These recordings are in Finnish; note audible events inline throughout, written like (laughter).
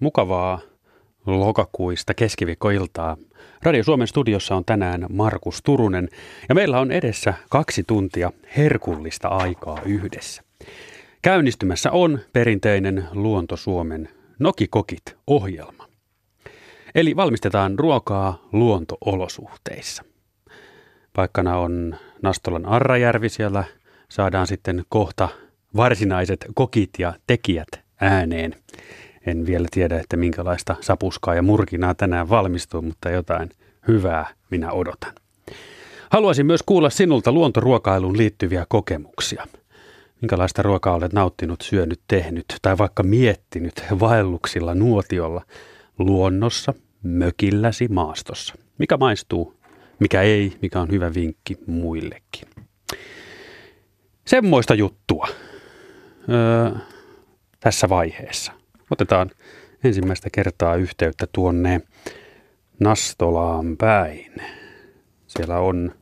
Mukavaa lokakuista keskiviikkoiltaa. Radio Suomen studiossa on tänään Markus Turunen ja meillä on edessä kaksi tuntia herkullista aikaa yhdessä. Käynnistymässä on perinteinen Luonto Suomen Nokikokit-ohjelma. Eli valmistetaan ruokaa luontoolosuhteissa. Paikkana on Nastolan Arrajärvi, siellä saadaan sitten kohta varsinaiset kokit ja tekijät ääneen. En vielä tiedä, että minkälaista sapuskaa ja murkinaa tänään valmistuu, mutta jotain hyvää minä odotan. Haluaisin myös kuulla sinulta luontoruokailuun liittyviä kokemuksia. Minkälaista ruokaa olet nauttinut, syönyt, tehnyt tai vaikka miettinyt vaelluksilla nuotiolla luonnossa, mökilläsi, maastossa. Mikä maistuu, mikä ei, mikä on hyvä vinkki muillekin. Semmoista juttua öö, tässä vaiheessa. Otetaan ensimmäistä kertaa yhteyttä tuonne Nastolaan päin. Siellä on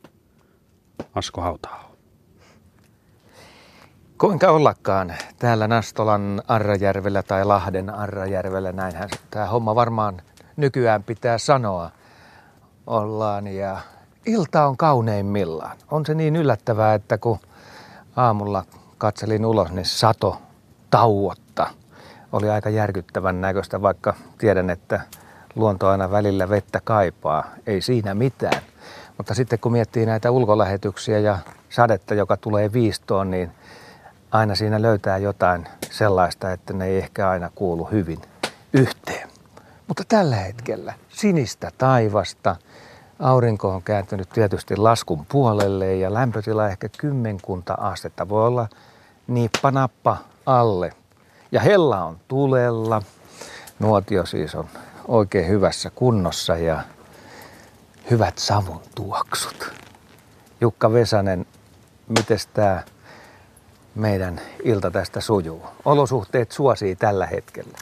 Asko Hautao. Kuinka ollakaan täällä Nastolan Arrajärvellä tai Lahden Arrajärvellä, näinhän tämä homma varmaan nykyään pitää sanoa, ollaan ja ilta on kauneimmillaan. On se niin yllättävää, että kun aamulla katselin ulos, niin sato tauotta oli aika järkyttävän näköistä, vaikka tiedän, että luonto aina välillä vettä kaipaa. Ei siinä mitään. Mutta sitten kun miettii näitä ulkolähetyksiä ja sadetta, joka tulee viistoon, niin aina siinä löytää jotain sellaista, että ne ei ehkä aina kuulu hyvin yhteen. Mutta tällä hetkellä sinistä taivasta, aurinko on kääntynyt tietysti laskun puolelle ja lämpötila ehkä kymmenkunta astetta. Voi olla nippanappa alle. Ja hella on tulella. Nuotio siis on oikein hyvässä kunnossa ja hyvät savun tuoksut. Jukka Vesanen, miten tämä meidän ilta tästä sujuu? Olosuhteet suosii tällä hetkellä.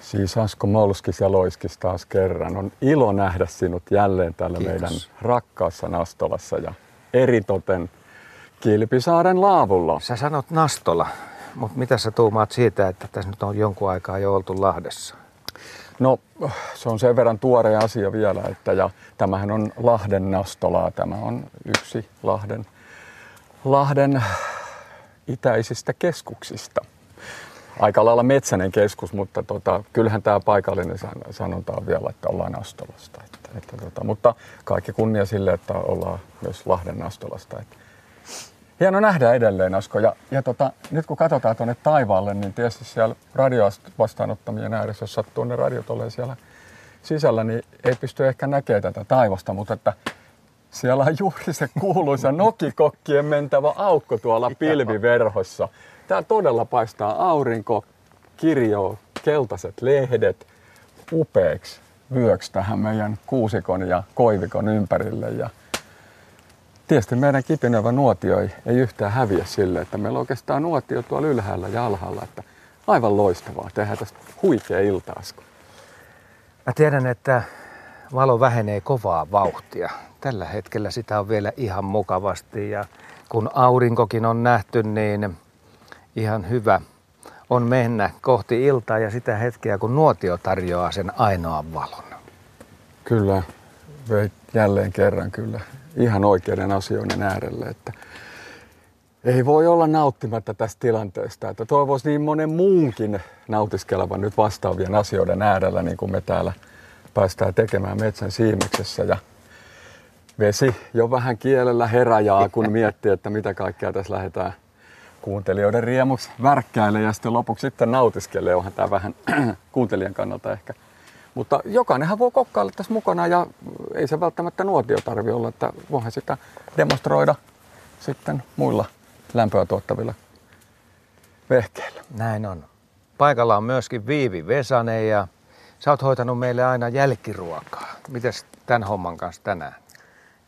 Siis Asko Molskis ja Loiskis taas kerran. On ilo nähdä sinut jälleen täällä Kiitos. meidän rakkaassa Nastolassa ja eritoten Kilpisaaren laavulla. Sä sanot Nastola, mutta mitä sä tuumaat siitä, että tässä nyt on jonkun aikaa jo oltu Lahdessa? No se on sen verran tuore asia vielä, että ja tämähän on Lahden Nastolaa. Tämä on yksi Lahden, Lahden itäisistä keskuksista. Aika lailla metsäinen keskus, mutta tota, kyllähän tämä paikallinen san- sanonta on vielä, että ollaan Nastolasta. Että, että, tota, mutta kaikki kunnia sille, että ollaan myös Lahden Nastolasta. Että. Hieno nähdä edelleen, Asko. Ja, ja tota, nyt kun katsotaan tuonne taivaalle, niin tietysti siellä radiovastaanottamien ääressä, jos sattuu ne radiot olemaan siellä sisällä, niin ei pysty ehkä näkemään tätä taivasta, mutta että siellä on juuri se kuuluisa nokikokkien mentävä aukko tuolla pilviverhossa. Tää todella paistaa aurinko, kirjoo, keltaiset lehdet upeaksi vyöksi tähän meidän kuusikon ja koivikon ympärille. Ja tietysti meidän kipinöivä nuotio ei, ei yhtään häviä sille, että meillä on oikeastaan nuotio tuolla ylhäällä ja alhaalla. Että aivan loistavaa. Tehdään tästä huikea ilta Mä tiedän, että valo vähenee kovaa vauhtia. Tällä hetkellä sitä on vielä ihan mukavasti ja kun aurinkokin on nähty, niin ihan hyvä on mennä kohti iltaa ja sitä hetkeä, kun nuotio tarjoaa sen ainoan valon. Kyllä, veit jälleen kerran kyllä ihan oikeiden asioiden äärelle, että ei voi olla nauttimatta tästä tilanteesta. Että toivoisi niin monen muunkin nautiskelevan nyt vastaavien asioiden äärellä, niin kuin me täällä päästään tekemään metsän siimeksessä. Ja vesi jo vähän kielellä heräjaa, kun miettii, että mitä kaikkea tässä lähdetään kuuntelijoiden riemuksi värkkäilee ja sitten lopuksi sitten nautiskelee. Onhan tämä vähän (clears throat) kuuntelijan kannalta ehkä. Mutta jokainenhan voi kokkailla tässä mukana ja ei se välttämättä nuotio tarvi olla, että voihan sitä demonstroida sitten muilla lämpöä tuottavilla vehkeillä. Näin on. Paikalla on myöskin Viivi Vesanen ja sä oot hoitanut meille aina jälkiruokaa. Mites tämän homman kanssa tänään?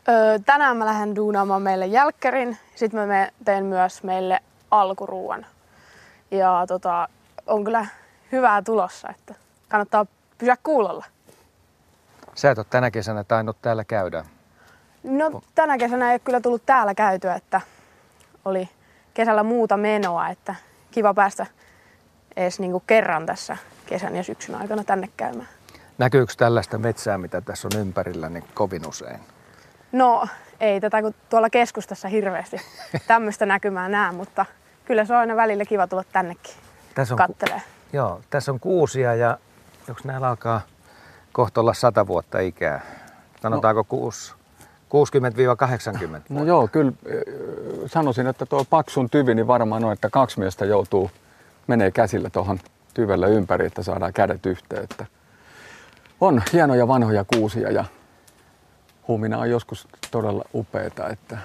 Öö, tänään mä lähden duunaamaan meille jälkkärin. Sitten mä me- teen myös meille alkuruuan. Ja tota, on kyllä hyvää tulossa, että kannattaa pysyä kuulolla. Sä et ole tänä kesänä tainnut täällä käydä. No tänä kesänä ei ole kyllä tullut täällä käytyä, että oli kesällä muuta menoa, että kiva päästä edes niinku kerran tässä kesän ja syksyn aikana tänne käymään. Näkyykö tällaista metsää, mitä tässä on ympärillä, niin kovin usein? No ei tätä kun tuolla keskustassa hirveästi (laughs) tämmöistä näkymää näe, mutta kyllä se on aina välillä kiva tulla tännekin Tässä on, kattelee. joo, tässä on kuusia ja onko näillä alkaa kohta olla 100 vuotta ikää? Sanotaanko kuusi, 60-80? No joo, kyllä sanoisin, että tuo paksun tyvi, niin varmaan on, että kaksi miestä joutuu, menee käsillä tuohon tyvelle ympäri, että saadaan kädet yhteen. Että on hienoja vanhoja kuusia ja humina on joskus todella upeeta, että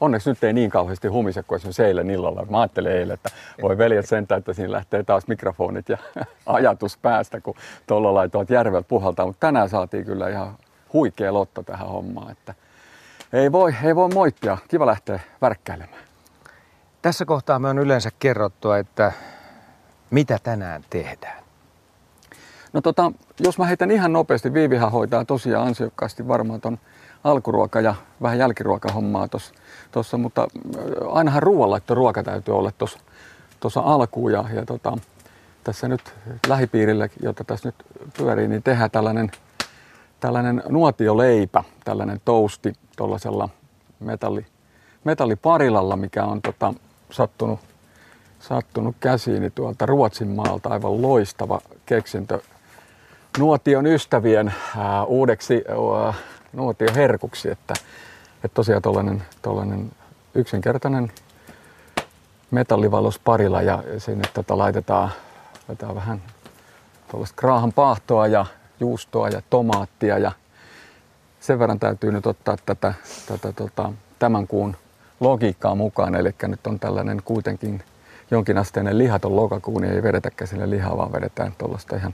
onneksi nyt ei niin kauheasti humise kuin esimerkiksi eilen illalla. Mä ajattelin eilen, että voi veljet sentään, että siinä lähtee taas mikrofonit ja (laughs) ajatus päästä, kun tuolla laitoit järvel puhaltaa. Mutta tänään saatiin kyllä ihan huikea lotto tähän hommaan, että ei voi, ei voi moittia. Kiva lähteä värkkäilemään. Tässä kohtaa me on yleensä kerrottua, että mitä tänään tehdään. No tota, jos mä heitän ihan nopeasti, Viivihän hoitaa tosiaan ansiokkaasti varmaan ton alkuruoka- ja vähän jälkiruokahommaa tuossa, mutta äh, ainahan ruoanlaitto ruoka täytyy olla tuossa alkuun ja, ja tota, tässä nyt lähipiirille, jota tässä nyt pyörii, niin tehdään tällainen, tällainen nuotioleipä, tällainen tousti tuollaisella metalli, metalliparilalla, mikä on tota, sattunut, sattunut käsiini tuolta Ruotsin maalta. Aivan loistava keksintö nuotion ystävien ää, uudeksi ää, nuotioherkuksi, että, että tosiaan tuollainen, tuollainen yksinkertainen metallivalos parilla ja sinne tota laitetaan, laitetaan vähän tuollaista kraahan paahtoa ja juustoa ja tomaattia ja sen verran täytyy nyt ottaa tätä, tätä tota, tämän kuun logiikkaa mukaan, eli nyt on tällainen kuitenkin jonkinasteinen lihaton lokakuu, niin ei vedetäkään sille lihaa, vaan vedetään tuollaista ihan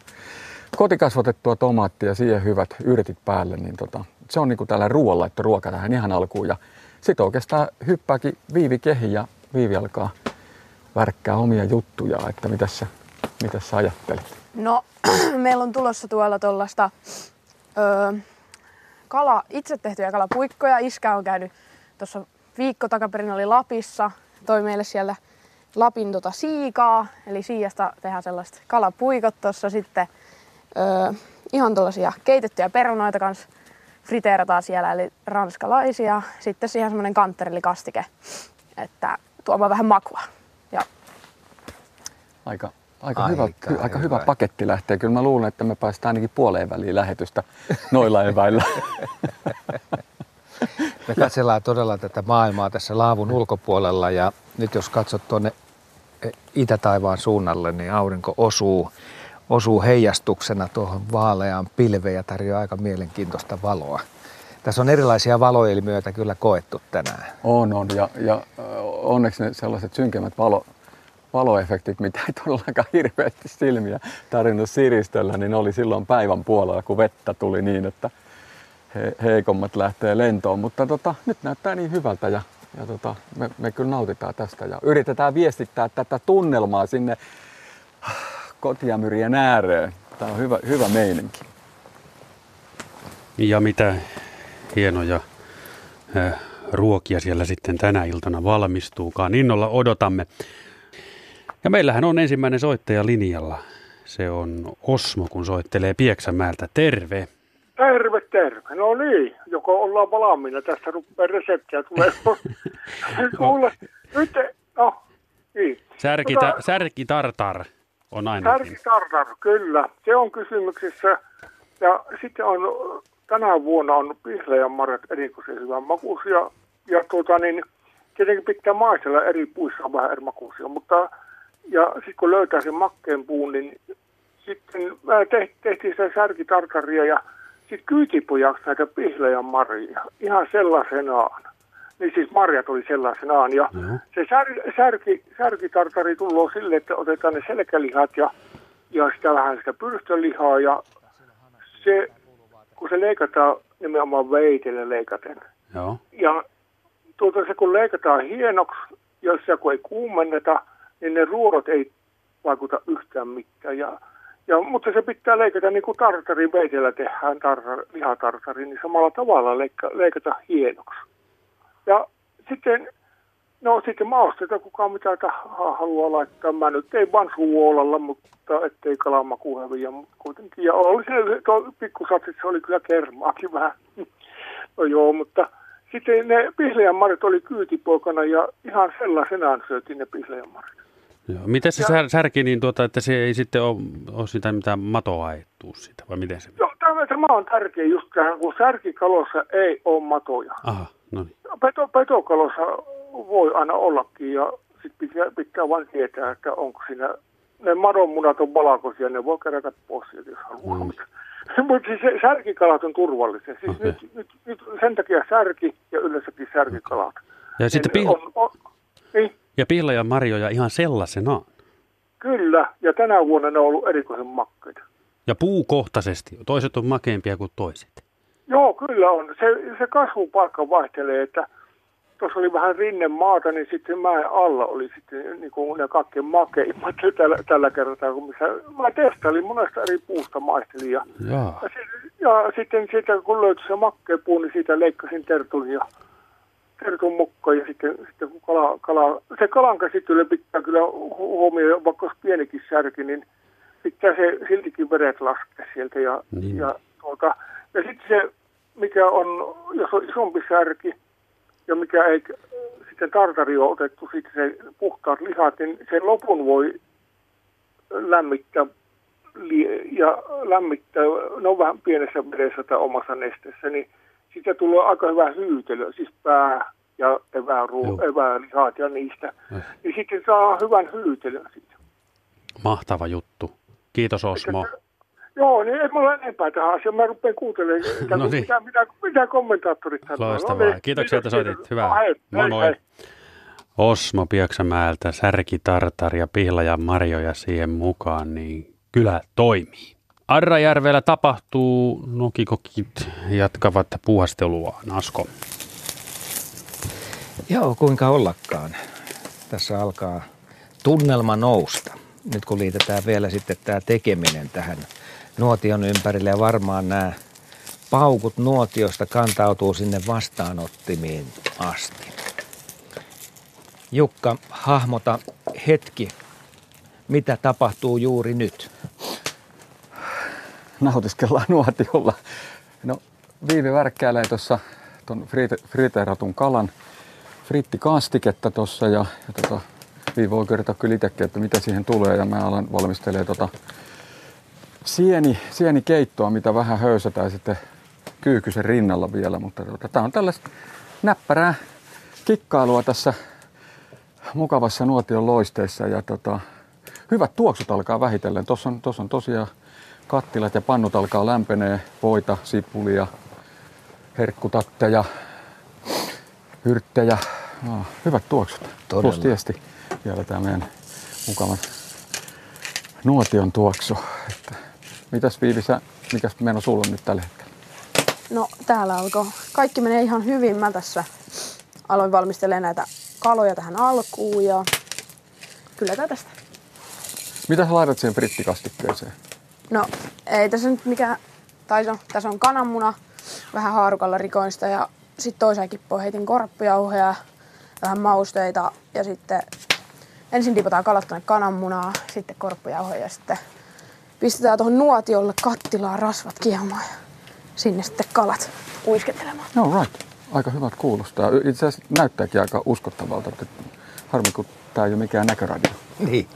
kotikasvatettua tomaattia siihen hyvät yrtit päälle, niin tota, se on niinku tällainen ruoanlaitto ruoka tähän ihan alkuun. Ja sitten oikeastaan hyppääkin Viivi kehi ja Viivi alkaa värkkää omia juttuja, että mitä sä, mitä sä ajattelet? No, (clears throat) meillä on tulossa tuolla tuollaista kala, itse tehtyjä kalapuikkoja. Iskä on käynyt tuossa viikko takaperin oli Lapissa, toi meille siellä Lapin tota siikaa, eli siijasta tehdään sellaiset kalapuikot tuossa sitten. Öö, ihan tuollaisia keitettyjä perunoita kanssa friteerataan siellä, eli ranskalaisia. Sitten siihen semmoinen kantterillikastike, että tuomaan vähän makua. Ja... Aika, aika, aika, hyvä, hyvä. aika hyvä paketti lähtee. Kyllä mä luulen, että me päästään ainakin puoleen väliin lähetystä noilla eväillä. (laughs) Me katsellaan todella tätä maailmaa tässä laavun ulkopuolella ja nyt jos katsot tuonne itä-taivaan suunnalle, niin aurinko osuu, osuu heijastuksena tuohon vaaleaan pilveen ja tarjoaa aika mielenkiintoista valoa. Tässä on erilaisia valoilmiöitä kyllä koettu tänään. On, on. Ja, ja onneksi ne sellaiset synkemmät valo, valoefektit, mitä ei todellakaan hirveästi silmiä tarvinnut siristellä, niin oli silloin päivän puolella, kun vettä tuli niin, että he, heikommat lähtee lentoon. Mutta tota, nyt näyttää niin hyvältä ja, ja tota, me, me kyllä nautitaan tästä ja yritetään viestittää tätä tunnelmaa sinne kotiamyrien ääreen. Tämä on hyvä, hyvä meininki. Ja mitä hienoja äh, ruokia siellä sitten tänä iltana valmistuukaan. Innolla odotamme. Ja meillähän on ensimmäinen soittaja linjalla. Se on Osmo, kun soittelee Pieksämäeltä. Terve. Terve, terve. No niin, joko ollaan valmiina. Tässä rupeaa reseptiä tulee. (laughs) Kuule, nyt, no, niin. Särki, ta, särki tartar on aina. Särki tartar, kyllä. Se on kysymyksessä. Ja sitten on, tänä vuonna on pihleän marjat erikoisen hyvän makuisia. Ja tuota niin, tietenkin pitää maistella eri puissa on vähän eri makuisia, mutta ja sitten kun löytää sen makkeen puun, niin sitten tehtiin sitä särkitartaria ja sitten kyytipojaksi näitä pihlejä marjia, ihan sellaisenaan. Niin siis marjat oli sellaisenaan. Ja mm-hmm. se sär, särki, särkitartari tulee sille, että otetaan ne selkälihat ja, ja sitä vähän sitä pyrstölihaa. Ja se, kun se leikataan nimenomaan veitellä leikaten. Joo. Ja tuota, se kun leikataan hienoksi, jos se kun ei kuumenneta, niin ne ruorot ei vaikuta yhtään mitään. Ja ja, mutta se pitää leikata niin kuin tartari veitellä tehdään tartar, lihatartari, niin samalla tavalla leikka, leikata hienoksi. Ja sitten No sitten mausteita kukaan mitä haluaa laittaa. Mä nyt ei vaan suolalla, mutta ettei kalamaku häviä kuitenkin. Ja oli se, tuo pikkusatsissa oli kyllä kermaakin vähän. (laughs) No joo, mutta sitten ne pihlajan marit oli kyytipoikana ja ihan sellaisenaan syötiin ne pihlajan marit. Joo. Miten se sär, särki niin tuota, että se ei sitten ole, ole sitä mitään matoa ajettua siitä, vai miten se? Joo, tämä, tämä on tärkeä just tähän, kun särkikalossa ei ole matoja. Aha, no niin. Peto, petokalossa voi aina ollakin ja sitten pitää, pitää vain tietää, että onko siinä, ne madonmunat on valkoisia, ne voi kerätä pois sieltä, jos haluaa. Mm. Mutta siis särkikalat on turvallisia. Siis Okei. nyt, nyt, nyt, sen takia särki ja yleensäkin särkikalat. Ja sitten pih- on, on, niin, ja pihla ja marjoja ihan sellaisenaan. kyllä, ja tänä vuonna ne on ollut erikoisen makkeita. Ja puukohtaisesti. Toiset on makeimpia kuin toiset. Joo, kyllä on. Se, se kasvupaikka vaihtelee, että tuossa oli vähän rinne maata, niin sitten mäen alla oli sitten niin kuin ne kaikkein makeimmat (laughs) tällä, tällä kertaa, kun missä mä testailin monesta eri puusta maistelin ja, ja, ja sitten siitä, kun löytyi se makkeen puu, niin siitä leikkasin tertun ja tertun mukaan ja sitten, sitten kun kala, kala, se kalan käsittely pitää kyllä hu- huomioida, vaikka olisi pienikin särki, niin pitää se siltikin veret laskea sieltä ja, Niin. ja, tuota, ja sitten se, mikä on, jos on isompi särki ja mikä ei sitten tartari ole otettu, sitten se puhtaat lihat, niin sen lopun voi lämmittää ja lämmittää, no vähän pienessä vedessä tai omassa nesteessä, niin siitä tulee aika hyvä hyytelö, siis pää ja evääru, Joo. evälihat ja niistä. Eh. Niin sitten saa hyvän hyytelön siitä. Mahtava juttu. Kiitos Osmo. Joo, niin ei mulla enempää tähän asiaan. Mä rupean kuuntelemaan, että (laughs) No niin. mitä, mitä, mitä kommentaattorit sanoo. Loistavaa. No niin, Kiitoksia, että soitit. kiitos. Hyvää. No, hei, Moi hei, moi. hei. Osmo Pieksämäeltä, särki, tartar ja pihla ja marjoja siihen mukaan, niin kyllä toimii. Arrajärvellä tapahtuu, nokikokit jatkavat puuhasteluaan. Asko. Joo, kuinka ollakaan. Tässä alkaa tunnelma nousta. Nyt kun liitetään vielä sitten tämä tekeminen tähän nuotion ympärille ja varmaan nämä paukut nuotiosta kantautuu sinne vastaanottimiin asti. Jukka, hahmota hetki, mitä tapahtuu juuri nyt. nautiskellaan nuotiolla. No, Viivi värkkäilee tuossa tuon friteeratun kalan frittikastiketta tuossa ja, ja tota, Viivi voi kertoa kyllä itsekin, että mitä siihen tulee ja mä alan valmistelemaan tota sieni, sienikeittoa, mitä vähän höysätään sitten kyykysen rinnalla vielä, mutta tota, tää on tällaista näppärää kikkailua tässä mukavassa nuotion loisteessa ja tota, hyvät tuoksut alkaa vähitellen. Tuossa on, tossa on tosiaan kattilat ja pannut alkaa lämpenee, voita, sipulia, herkkutatteja, hyrttejä. No, hyvät tuoksut. Todella. Plus tietysti vielä tämä meidän mukavan nuotion tuoksu. Että, mitäs Viivi, sä, mikäs meno sulla on nyt tällä hetkellä? No täällä alkoi. Kaikki menee ihan hyvin. Mä tässä aloin valmistelemaan näitä kaloja tähän alkuun ja kyllä tää tästä. Mitä sä laitat siihen frittikastikkeeseen? No ei tässä nyt mikään, tai no, tässä on kananmuna, vähän haarukalla rikoista ja sitten toiseen kippoon heitin korppujauhoja, vähän mausteita ja sitten ensin dipataan kalat tuonne kananmunaa, sitten korppujauhoja ja sitten pistetään tuohon nuotiolle kattilaan rasvat kiehumaan ja sinne sitten kalat uiskettelemaan. No right. Aika hyvät kuulostaa. Itse asiassa näyttääkin aika uskottavalta. Että harmi, kun tämä ei ole mikään näköradio. Niin.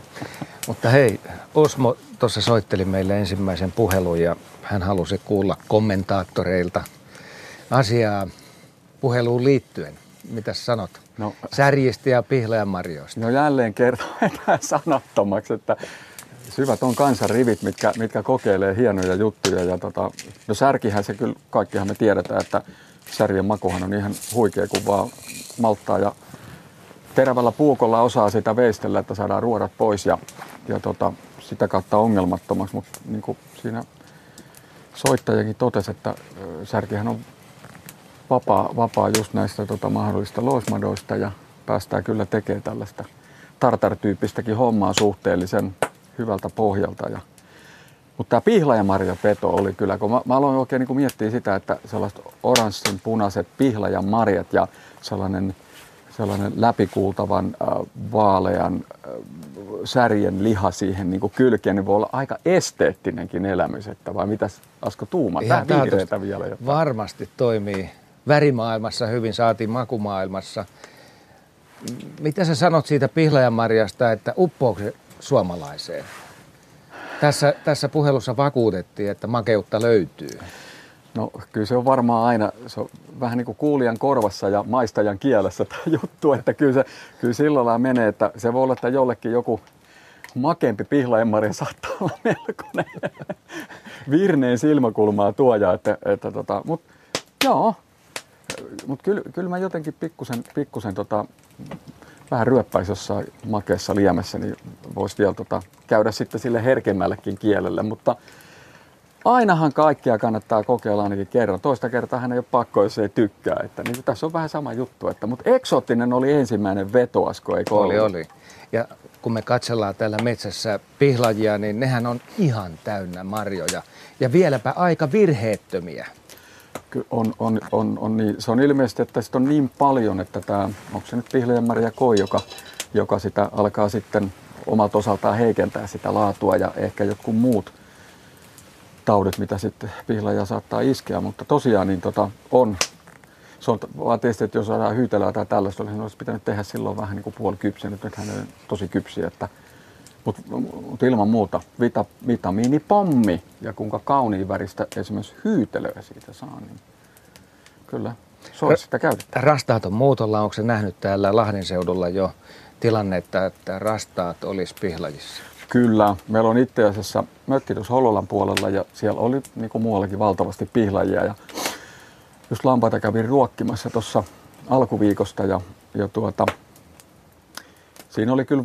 Mutta hei, Osmo tuossa soitteli meille ensimmäisen puhelun ja hän halusi kuulla kommentaattoreilta asiaa puheluun liittyen. Mitäs sanot? No- Särjistä ja pihlajanmarjoista. No jälleen kertoo (laughs) enää sanattomaksi, että syvät on kansan rivit, mitkä, mitkä kokeilee hienoja juttuja. Ja tota, no särkihän se kyllä, kaikkihan me tiedetään, että särjen makuhan on ihan huikea, kun vaan malttaa ja terävällä puukolla osaa sitä veistellä, että saadaan ruodat pois ja, ja tota, sitä kautta ongelmattomaksi. Mutta niin kuin siinä soittajakin totesi, että särkihän on vapaa, vapaa just näistä tota, mahdollista loismadoista ja päästään kyllä tekemään tällaista tartar-tyyppistäkin hommaa suhteellisen hyvältä pohjalta. Ja, mutta tämä pihlajamarjapeto oli kyllä, kun mä, mä aloin oikein niin miettiä sitä, että sellaiset oranssin punaiset pihlajamarjat ja sellainen sellainen läpikuultavan äh, vaalean äh, särjen liha siihen niin kuin kylkeen, niin voi olla aika esteettinenkin elämys, että vai mitäs Asko Tuuma? Tää vihreätä vielä jotain. Varmasti toimii värimaailmassa hyvin, saatiin makumaailmassa. Mitä sä sanot siitä pihlajanmarjasta, että uppoako se suomalaiseen? Tässä, tässä puhelussa vakuutettiin, että makeutta löytyy. No kyllä se on varmaan aina, se on vähän niin kuin kuulijan korvassa ja maistajan kielessä tämä juttu, että kyllä, se, kyllä sillä lailla menee, että se voi olla, että jollekin joku makempi pihlaenmarja saattaa olla melkoinen (laughs) virneen silmäkulmaa tuoja, että, että tota, mutta joo, mutta kyllä, kyllä mä jotenkin pikkusen, pikkusen tota, vähän ryöppäisi jossain makeessa liemessä, niin voisi vielä tota, käydä sitten sille herkemmällekin kielelle, mutta ainahan kaikkia kannattaa kokeilla ainakin kerran. Toista kertaa hän ei ole pakko, jos ei tykkää. Että, niin tässä on vähän sama juttu. Että, mutta eksoottinen oli ensimmäinen vetoasko, eikö Oli, ollut? oli. Ja kun me katsellaan täällä metsässä pihlajia, niin nehän on ihan täynnä marjoja. Ja vieläpä aika virheettömiä. On, on, on, on niin. Se on ilmeisesti, että sitä on niin paljon, että tämä, onko se nyt Pihlajanmarja Koi, joka, joka sitä alkaa sitten omalta osaltaan heikentää sitä laatua ja ehkä jotkut muut taudit, mitä sitten pihlaja saattaa iskeä, mutta tosiaan niin tota, on, se on tietysti, että jos saadaan hyytelöä tai tällaista, niin olisi pitänyt tehdä silloin vähän niin kuin puolikypsiä, nyt hän on tosi kypsiä, että mutta mut ilman muuta vita, vitamiinipommi ja kuinka kauniin väristä esimerkiksi hyytelöä siitä saa, niin kyllä olisi sitä käytettä. Rastaaton muutolla, onko se nähnyt täällä Lahden seudulla jo tilannetta, että rastaat olisi pihlajissa? Kyllä, meillä on itse asiassa mökki tuossa Hollolan puolella ja siellä oli niin kuin muuallakin valtavasti pihlajia ja just lampaita kävin ruokkimassa tuossa alkuviikosta ja, ja tuota, siinä oli kyllä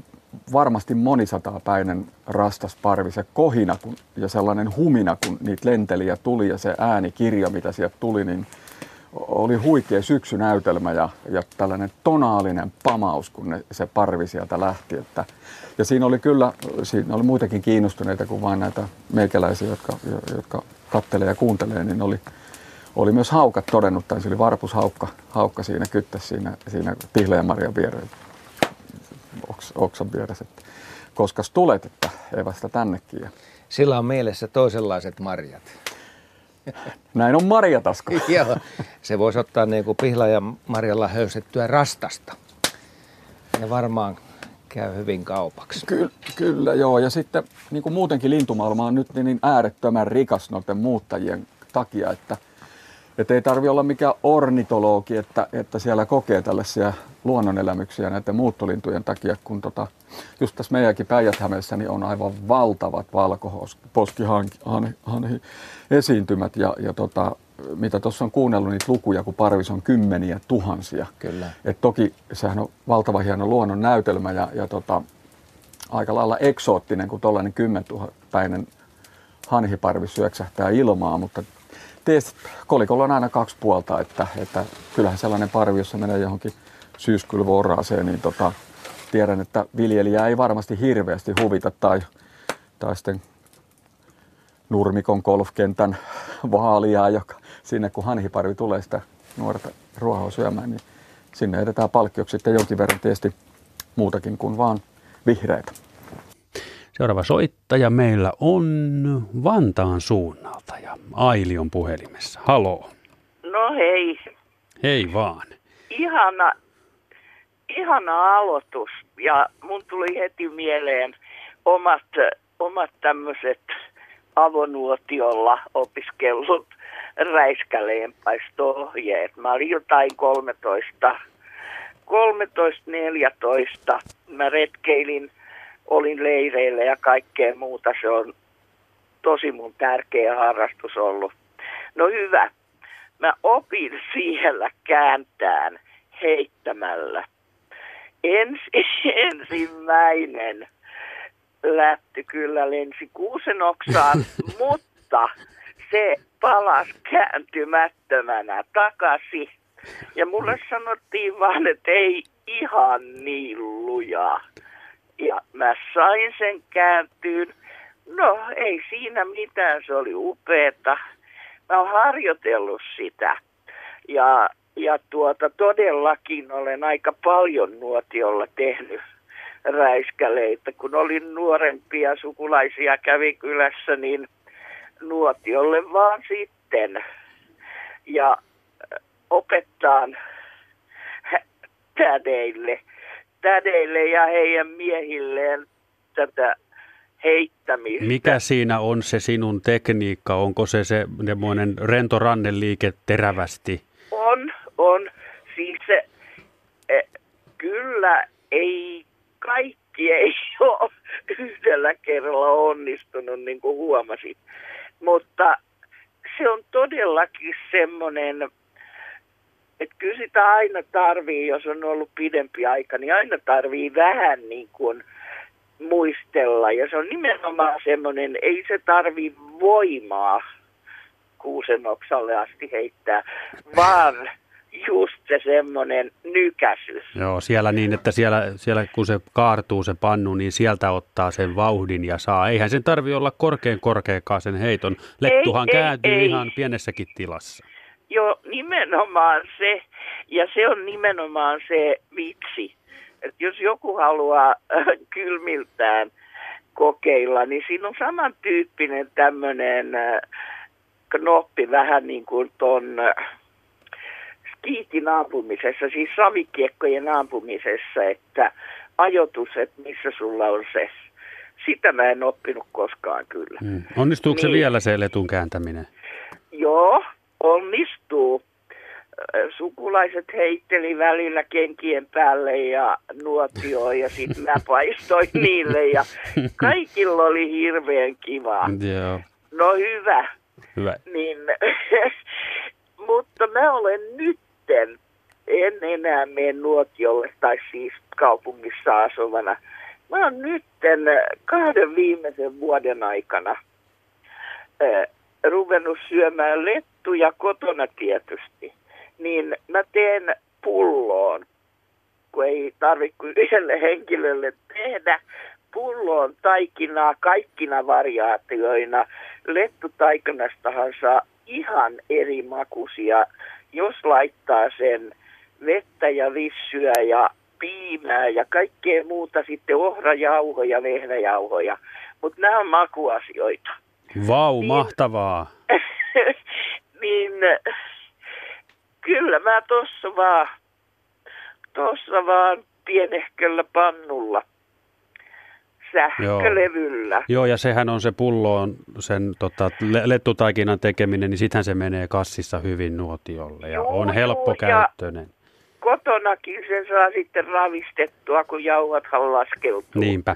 varmasti monisataapäinen rastasparvi, se kohina kun, ja sellainen humina, kun niitä lenteli ja tuli ja se äänikirja, mitä sieltä tuli, niin oli huikea syksynäytelmä ja, ja tällainen tonaalinen pamaus, kun ne, se parvi sieltä lähti. Että, ja siinä oli kyllä, siinä oli muitakin kiinnostuneita kuin vain näitä meikäläisiä, jotka, jotka kattelee ja kuuntelee, niin oli, oli myös haukat todennut, tai se oli varpushaukka haukka siinä kyttässä siinä, siinä Pihleenmarjan viereen, oks, oksan vieressä. Että, koska tulet, että evästä tännekin. Ja Sillä on mielessä toisenlaiset marjat. (laughs) näin on Marjatasko. (laughs) Joo, se voisi ottaa niin kuin pihlajan marjalla höystettyä rastasta. Ja varmaan käy hyvin kaupaksi. Ky- kyllä, joo. Ja sitten niin kuin muutenkin lintumaailma on nyt niin äärettömän rikas noiden muuttajien takia, että, että ei tarvi olla mikään ornitologi, että, että siellä kokee tällaisia luonnonelämyksiä näiden muuttolintujen takia, kun tota, just tässä meidänkin päijät niin on aivan valtavat valkoposkihanhi esiintymät ja, ja tota, mitä tuossa on kuunnellut niitä lukuja, kun parvis on kymmeniä tuhansia. Kyllä. Et toki sehän on valtava hieno luonnon näytelmä ja, ja tota, aika lailla eksoottinen, kun tuollainen kymmentuhattainen hanhiparvi syöksähtää ilmaa, mutta tietysti kolikolla on aina kaksi puolta, että, että kyllähän sellainen parvi, jossa menee johonkin syyskylvoraaseen, niin tota, tiedän, että viljelijä ei varmasti hirveästi huvita tai, tai sitten nurmikon golfkentän vaalia, joka sinne kun hanhiparvi tulee sitä nuorta ruohoa syömään, niin sinne edetään palkkioksi sitten jonkin verran tietysti muutakin kuin vaan vihreitä. Seuraava soittaja meillä on Vantaan suunnalta ja Aili on puhelimessa. Haloo. No hei, Hei vaan. ihana, ihana aloitus ja mun tuli heti mieleen omat, omat tämmöiset avonuotiolla opiskellut räiskäleenpaisto-ohjeet. Mä olin jotain 13, 13-14. Mä retkeilin, olin leireillä ja kaikkea muuta. Se on tosi mun tärkeä harrastus ollut. No hyvä. Mä opin siellä kääntään heittämällä. Ensi, (laughs) ensimmäinen lähti kyllä lensi kuusen oksaan, (laughs) mutta se palasi kääntymättömänä takaisin. Ja mulle sanottiin vaan, että ei ihan niin lujaa. Ja mä sain sen kääntyyn. No ei siinä mitään, se oli upeeta. Mä oon harjoitellut sitä. Ja ja tuota, todellakin olen aika paljon nuotiolla tehnyt räiskäleitä. Kun olin nuorempia sukulaisia kävi kylässä, niin nuotiolle vaan sitten. Ja opettaan tädeille, tädeille ja heidän miehilleen tätä heittämistä. Mikä siinä on se sinun tekniikka? Onko se se semmoinen rento ranneliike terävästi? On, on. Siis se, e, kyllä ei, kaikki ei (laughs) ole yhdellä kerralla onnistunut, niin kuin huomasit. Mutta se on todellakin semmoinen, että kyllä sitä aina tarvii, jos on ollut pidempi aika, niin aina tarvii vähän niin kuin muistella. Ja se on nimenomaan semmoinen, ei se tarvi voimaa kuusen oksalle asti heittää, vaan just se semmoinen nykäsys. Joo, siellä niin, että siellä, siellä kun se kaartuu se pannu, niin sieltä ottaa sen vauhdin ja saa. Eihän sen tarvi olla korkean korkeakaan sen heiton. Lettuhan ei, kääntyy ei, ihan pienessäkin tilassa. Joo, nimenomaan se. Ja se on nimenomaan se vitsi. Että jos joku haluaa äh, kylmiltään kokeilla, niin siinä on samantyyppinen tämmöinen äh, knoppi vähän niin kuin ton äh, kiitin ampumisessa, siis savikiekkojen ampumisessa, että ajoitus, että missä sulla on se. Sitä mä en oppinut koskaan kyllä. Hmm. Onnistuuko niin. se vielä se letun kääntäminen? Joo, onnistuu. Sukulaiset heitteli välillä kenkien päälle ja nuotioon ja sitten (laughs) mä paistoin niille ja kaikilla oli hirveän kivaa. Joo. No hyvä. Hyvä. Niin, (laughs) mutta mä olen nyt sitten en enää mene nuotiolle tai siis kaupungissa asuvana. Mä oon nyt kahden viimeisen vuoden aikana äh, ruvennut syömään lettuja kotona tietysti. Niin mä teen pulloon, kun ei tarvitse kuin yhdelle henkilölle tehdä, pulloon taikinaa kaikkina variaatioina. Lettutaikanastahan saa ihan eri makuisia jos laittaa sen vettä ja vissyä ja piimää ja kaikkea muuta, sitten ohrajauhoja, vehnäjauhoja. Mutta nämä on makuasioita. Vau, niin, mahtavaa. (laughs) niin kyllä mä tossa vaan, tossa vaan pienehköllä pannulla sähkölevyllä. Joo. Joo, ja sehän on se pulloon sen tota, lettutaikinan tekeminen, niin sittenhän se menee kassissa hyvin nuotiolle ja Joo, on helppokäyttöinen. Kotonakin sen saa sitten ravistettua, kun jauhathan laskeutuu. Niinpä.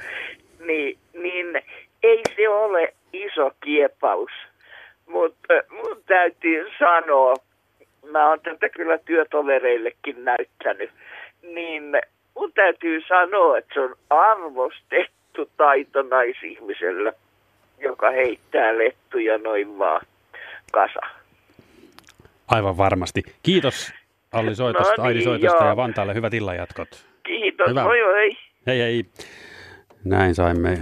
Niin, niin ei se ole iso kiepaus, mutta mun täytyy sanoa, mä oon tätä kyllä työtovereillekin näyttänyt, niin mun täytyy sanoa, että se on arvostettu taito naisihmisellä, joka heittää lettuja noin vaan kasa. Aivan varmasti. Kiitos Alli Soitosta, no niin, Aidi Soitosta joo. ja Vantaalle hyvät illanjatkot. Kiitos, Hyvä. moi hei. Hei hei. Näin saimme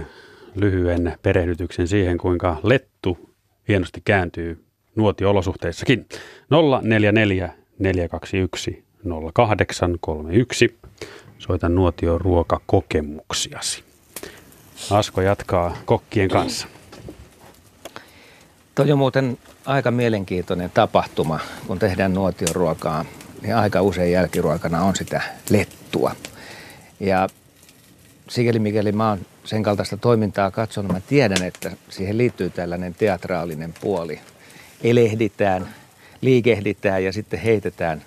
lyhyen perehdytyksen siihen, kuinka lettu hienosti kääntyy nuotiolosuhteissakin. 044 421 0831. Soitan nuotio ruokakokemuksiasi. Asko jatkaa kokkien kanssa. Tuo on muuten aika mielenkiintoinen tapahtuma, kun tehdään nuotioruokaa, niin aika usein jälkiruokana on sitä lettua. Ja sikäli mikäli mä oon sen kaltaista toimintaa katsonut, mä tiedän, että siihen liittyy tällainen teatraalinen puoli. Elehditään, liikehditään ja sitten heitetään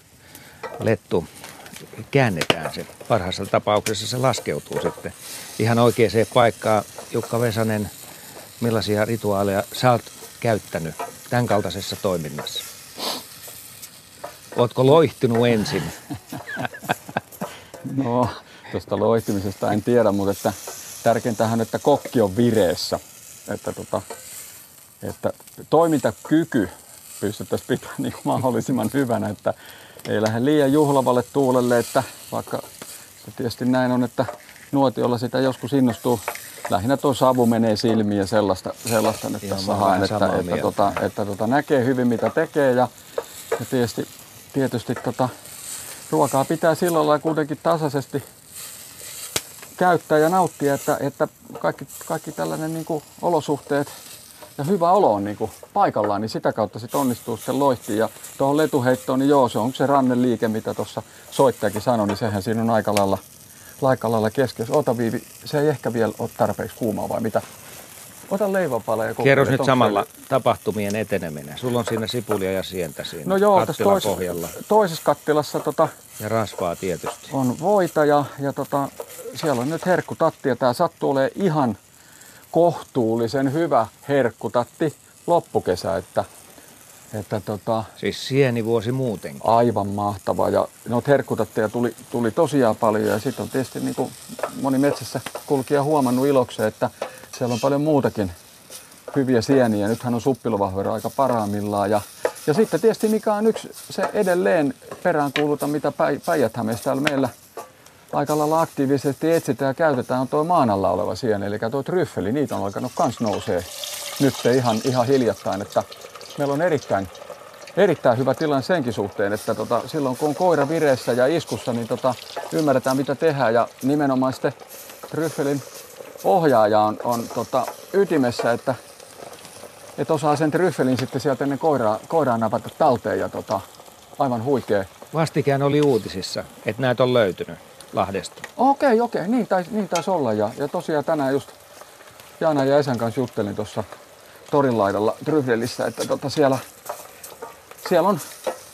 lettu, käännetään se. Parhaassa tapauksessa se laskeutuu sitten ihan oikeaan paikkaan. Jukka Vesanen, millaisia rituaaleja sä oot käyttänyt tämän kaltaisessa toiminnassa? Ootko loihtunut ensin? (laughs) No, tuosta loihtimisesta en tiedä, mutta että tärkeintähän, että kokki on vireessä. Että, tota, että toimintakyky pystyttäisiin pitämään (laughs) niin mahdollisimman hyvänä, että ei lähde liian juhlavalle tuulelle, että vaikka se tietysti näin on, että nuotiolla sitä joskus innostuu. Lähinnä tuo savu menee silmiin ja sellaista, sellaista nyt Ihan tässä haen, että, että, tota, että tota, näkee hyvin mitä tekee ja, ja tietysti tietysti tota, ruokaa pitää sillä lailla kuitenkin tasaisesti käyttää ja nauttia, että, että kaikki, kaikki tällainen niin kuin olosuhteet ja hyvä olo on niin kuin paikallaan, niin sitä kautta sitten onnistuu sen loihti. Ja tuohon letuheittoon, niin joo, se on se ranneliike, mitä tuossa soittajakin sanoi, niin sehän siinä on aika lailla, lailla keskeistä. Ota Viivi, se ei ehkä vielä ole tarpeeksi kuumaa vai mitä? Ota leivänpala ja Kerros nyt samalla se... tapahtumien eteneminen. Sulla on siinä sipulia ja sientä siinä no joo, tässä tois, pohjalla. toisessa kattilassa tota, ja rasvaa tietysti. On voita ja, ja tota, siellä on nyt herkkutatti ja tämä sattuu olemaan ihan kohtuullisen hyvä herkkutatti loppukesä, että, että tota, Siis sienivuosi muutenkin. Aivan mahtava ja noita herkkutatteja tuli, tuli tosiaan paljon ja sitten on tietysti niin kuin moni metsässä kulkija huomannut ilokseen, että siellä on paljon muutakin hyviä sieniä. Nythän on suppiluvahvero aika parhaimmillaan. Ja, ja sitten tietysti mikä on yksi se edelleen peräänkuuluta, mitä päijät täällä meillä aika lailla aktiivisesti etsitään ja käytetään, on tuo maan alla oleva sieni, eli tuo tryffeli, niitä on alkanut kans nousee nyt ihan, ihan hiljattain, että meillä on erittäin, erittäin hyvä tilanne senkin suhteen, että tota, silloin kun on koira vireessä ja iskussa, niin tota, ymmärretään mitä tehdään ja nimenomaan sitten tryffelin ohjaaja on, on tota, ytimessä, että, että osaa sen tryffelin sitten sieltä ennen koiraa, koiraa napata talteen ja tota, aivan huikea. Vastikään oli uutisissa, että näitä on löytynyt Lahdesta. Okei, okay, okei, okay. niin taisi niin tais olla. Ja, ja tosiaan tänään just Jaana ja Esän kanssa juttelin tuossa torin laidalla että tota siellä, siellä on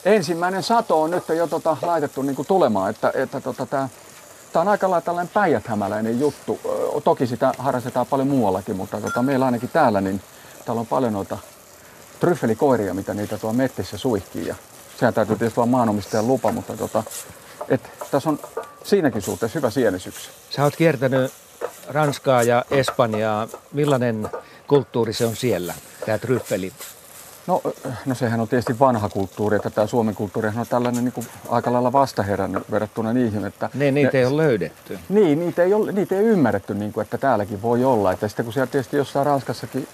ensimmäinen sato on nyt jo tota laitettu niinku tulemaan, että, että tota tää, tää on aika lailla tällainen päijäthämäläinen juttu. Toki sitä harrastetaan paljon muuallakin, mutta tota, meillä ainakin täällä, niin täällä on paljon noita tryffelikoiria, mitä niitä tuo mettissä suihkii. Ja sehän täytyy tietysti olla maanomistajan lupa, mutta tota, et, tässä on siinäkin suhteessa hyvä sienisyksy. Sä oot kiertänyt Ranskaa ja Espanjaa. Millainen kulttuuri se on siellä, tämä tryffeli? No, no sehän on tietysti vanha kulttuuri, että tämä Suomen kulttuuri on tällainen niin kuin aika lailla vastaherännyt verrattuna niihin. Että ne, niitä ne, ei ole löydetty. Niin, niitä ei, ole, niitä ei ymmärretty, niin kuin, että täälläkin voi olla. Että sitten kun siellä tietysti jossain Ranskassakin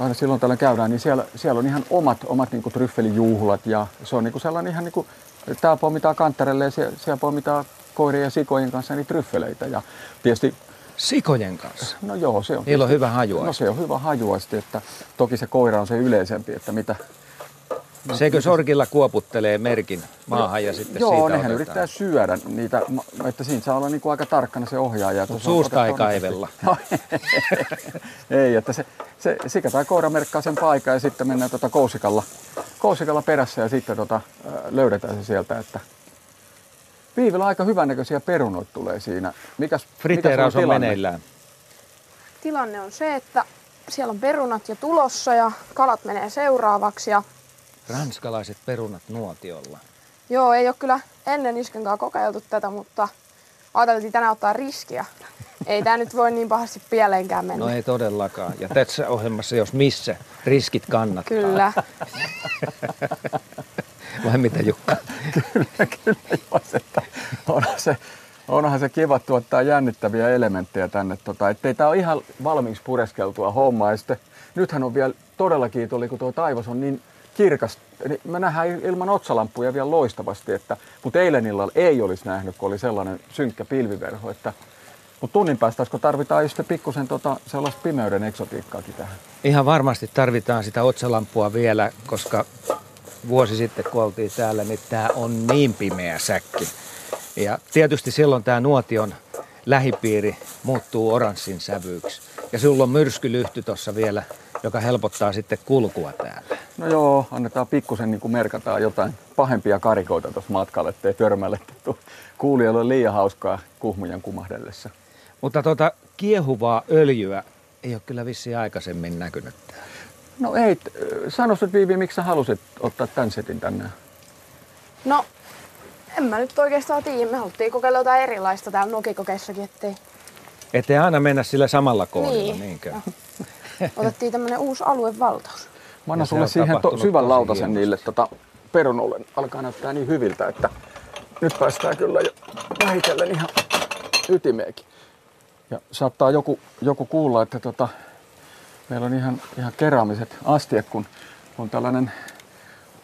aina silloin tällä käydään, niin siellä, siellä on ihan omat, omat niin kuin tryffelijuhlat ja se on niin kuin sellainen ihan niin kuin, täällä poimitaan kanttarelle ja siellä, siellä poimitaan koirien ja sikojen kanssa niin tryffeleitä. Ja tietysti Sikojen kanssa? No joo, se on. Niillä on hyvä haju. No se on hyvä hajuasti, että toki se koira on se yleisempi, että mitä... Seikö sorkilla kuoputtelee merkin maahan ja sitten Joo, siitä nehän otetaan. yrittää syödä niitä, että siinä saa olla niin kuin aika tarkkana se ohjaaja. Mutta suusta ei kaivella. (laughs) No, ei, että se, se sika tai koira merkkaa sen paikan ja sitten mennään tuota kousikalla, kousikalla perässä ja sitten tota, löydetään se sieltä, että Viivillä aika hyvännäköisiä perunoita tulee siinä. Mikäs, Friteeraus mikäs on, on meneillään. Tilanne on se, että siellä on perunat jo tulossa ja kalat menee seuraavaksi. Ja... Ranskalaiset perunat nuotiolla. Joo, ei ole kyllä ennen iskenkaan kokeiltu tätä, mutta ajateltiin tänään ottaa riskiä. Ei tämä nyt voi niin pahasti pieleenkään mennä. No ei todellakaan. Ja tässä ohjelmassa, jos missä, riskit kannattaa. Kyllä. (laughs) Vai mitä Jukka? kyllä, kyllä. Jos, että onhan, se, onhan se kiva tuottaa jännittäviä elementtejä tänne. Tota, ettei tämä ole ihan valmiiksi pureskeltua hommaa. Ja sitten, nythän on vielä todella kiitollinen, kun tuo taivas on niin kirkas. Niin me nähdään ilman otsalampuja vielä loistavasti, että, mutta eilen illalla ei olisi nähnyt, kun oli sellainen synkkä pilviverho. Että, mutta tunnin päästä, kun tarvitaan sitten pikkusen tota, sellaista pimeyden eksotiikkaakin tähän. Ihan varmasti tarvitaan sitä otsalampua vielä, koska vuosi sitten, kun oltiin täällä, niin tämä on niin pimeä säkki. Ja tietysti silloin tämä nuotion lähipiiri muuttuu oranssin sävyyksi. Ja sulla on myrskylyhty tuossa vielä, joka helpottaa sitten kulkua täällä. No joo, annetaan pikkusen niin kuin merkataan jotain pahempia karikoita tuossa matkalla, ettei törmälle kuulijoille liian hauskaa kuhmujan kumahdellessa. Mutta tuota kiehuvaa öljyä ei ole kyllä vissiin aikaisemmin näkynyt täällä. No ei, sano nyt Viivi, miksi sä halusit ottaa tämän setin tänne? No, en mä nyt oikeastaan tiedä. Me haluttiin kokeilla jotain erilaista täällä nokikokeissakin, ettei... Ettei aina mennä sillä samalla kohdalla, Niin. niinkö? (laughs) Otettiin tämmönen uusi aluevaltaus. Mä annan sulle siihen to, syvän lautasen hienosti. niille tota, perunolle. Alkaa näyttää niin hyviltä, että nyt päästään kyllä jo vähitellen ihan ytimeenkin. Ja saattaa joku, joku kuulla, että tota, meillä on ihan, ihan keraamiset astiat, kun on tällainen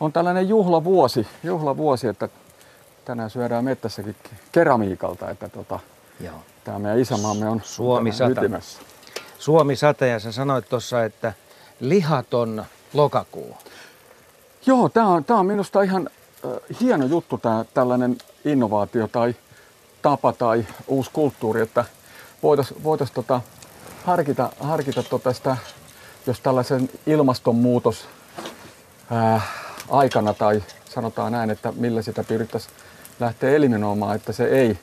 on tällainen juhlavuosi, juhlavuosi, että tänään syödään mettässäkin keramiikalta, että tota, Joo. tämä meidän isämaamme on Suomi sata. ytimessä. Suomi sata ja sä sanoit tuossa, että lihaton lokakuu. Joo, tämä on, tää on minusta ihan äh, hieno juttu, tämä tällainen innovaatio tai tapa tai uusi kulttuuri, että voitaisiin voitais tota harkita, harkita tota sitä, jos tällaisen ilmastonmuutos ää, aikana tai sanotaan näin, että millä sitä pyrittäisiin lähteä eliminoimaan, että se ei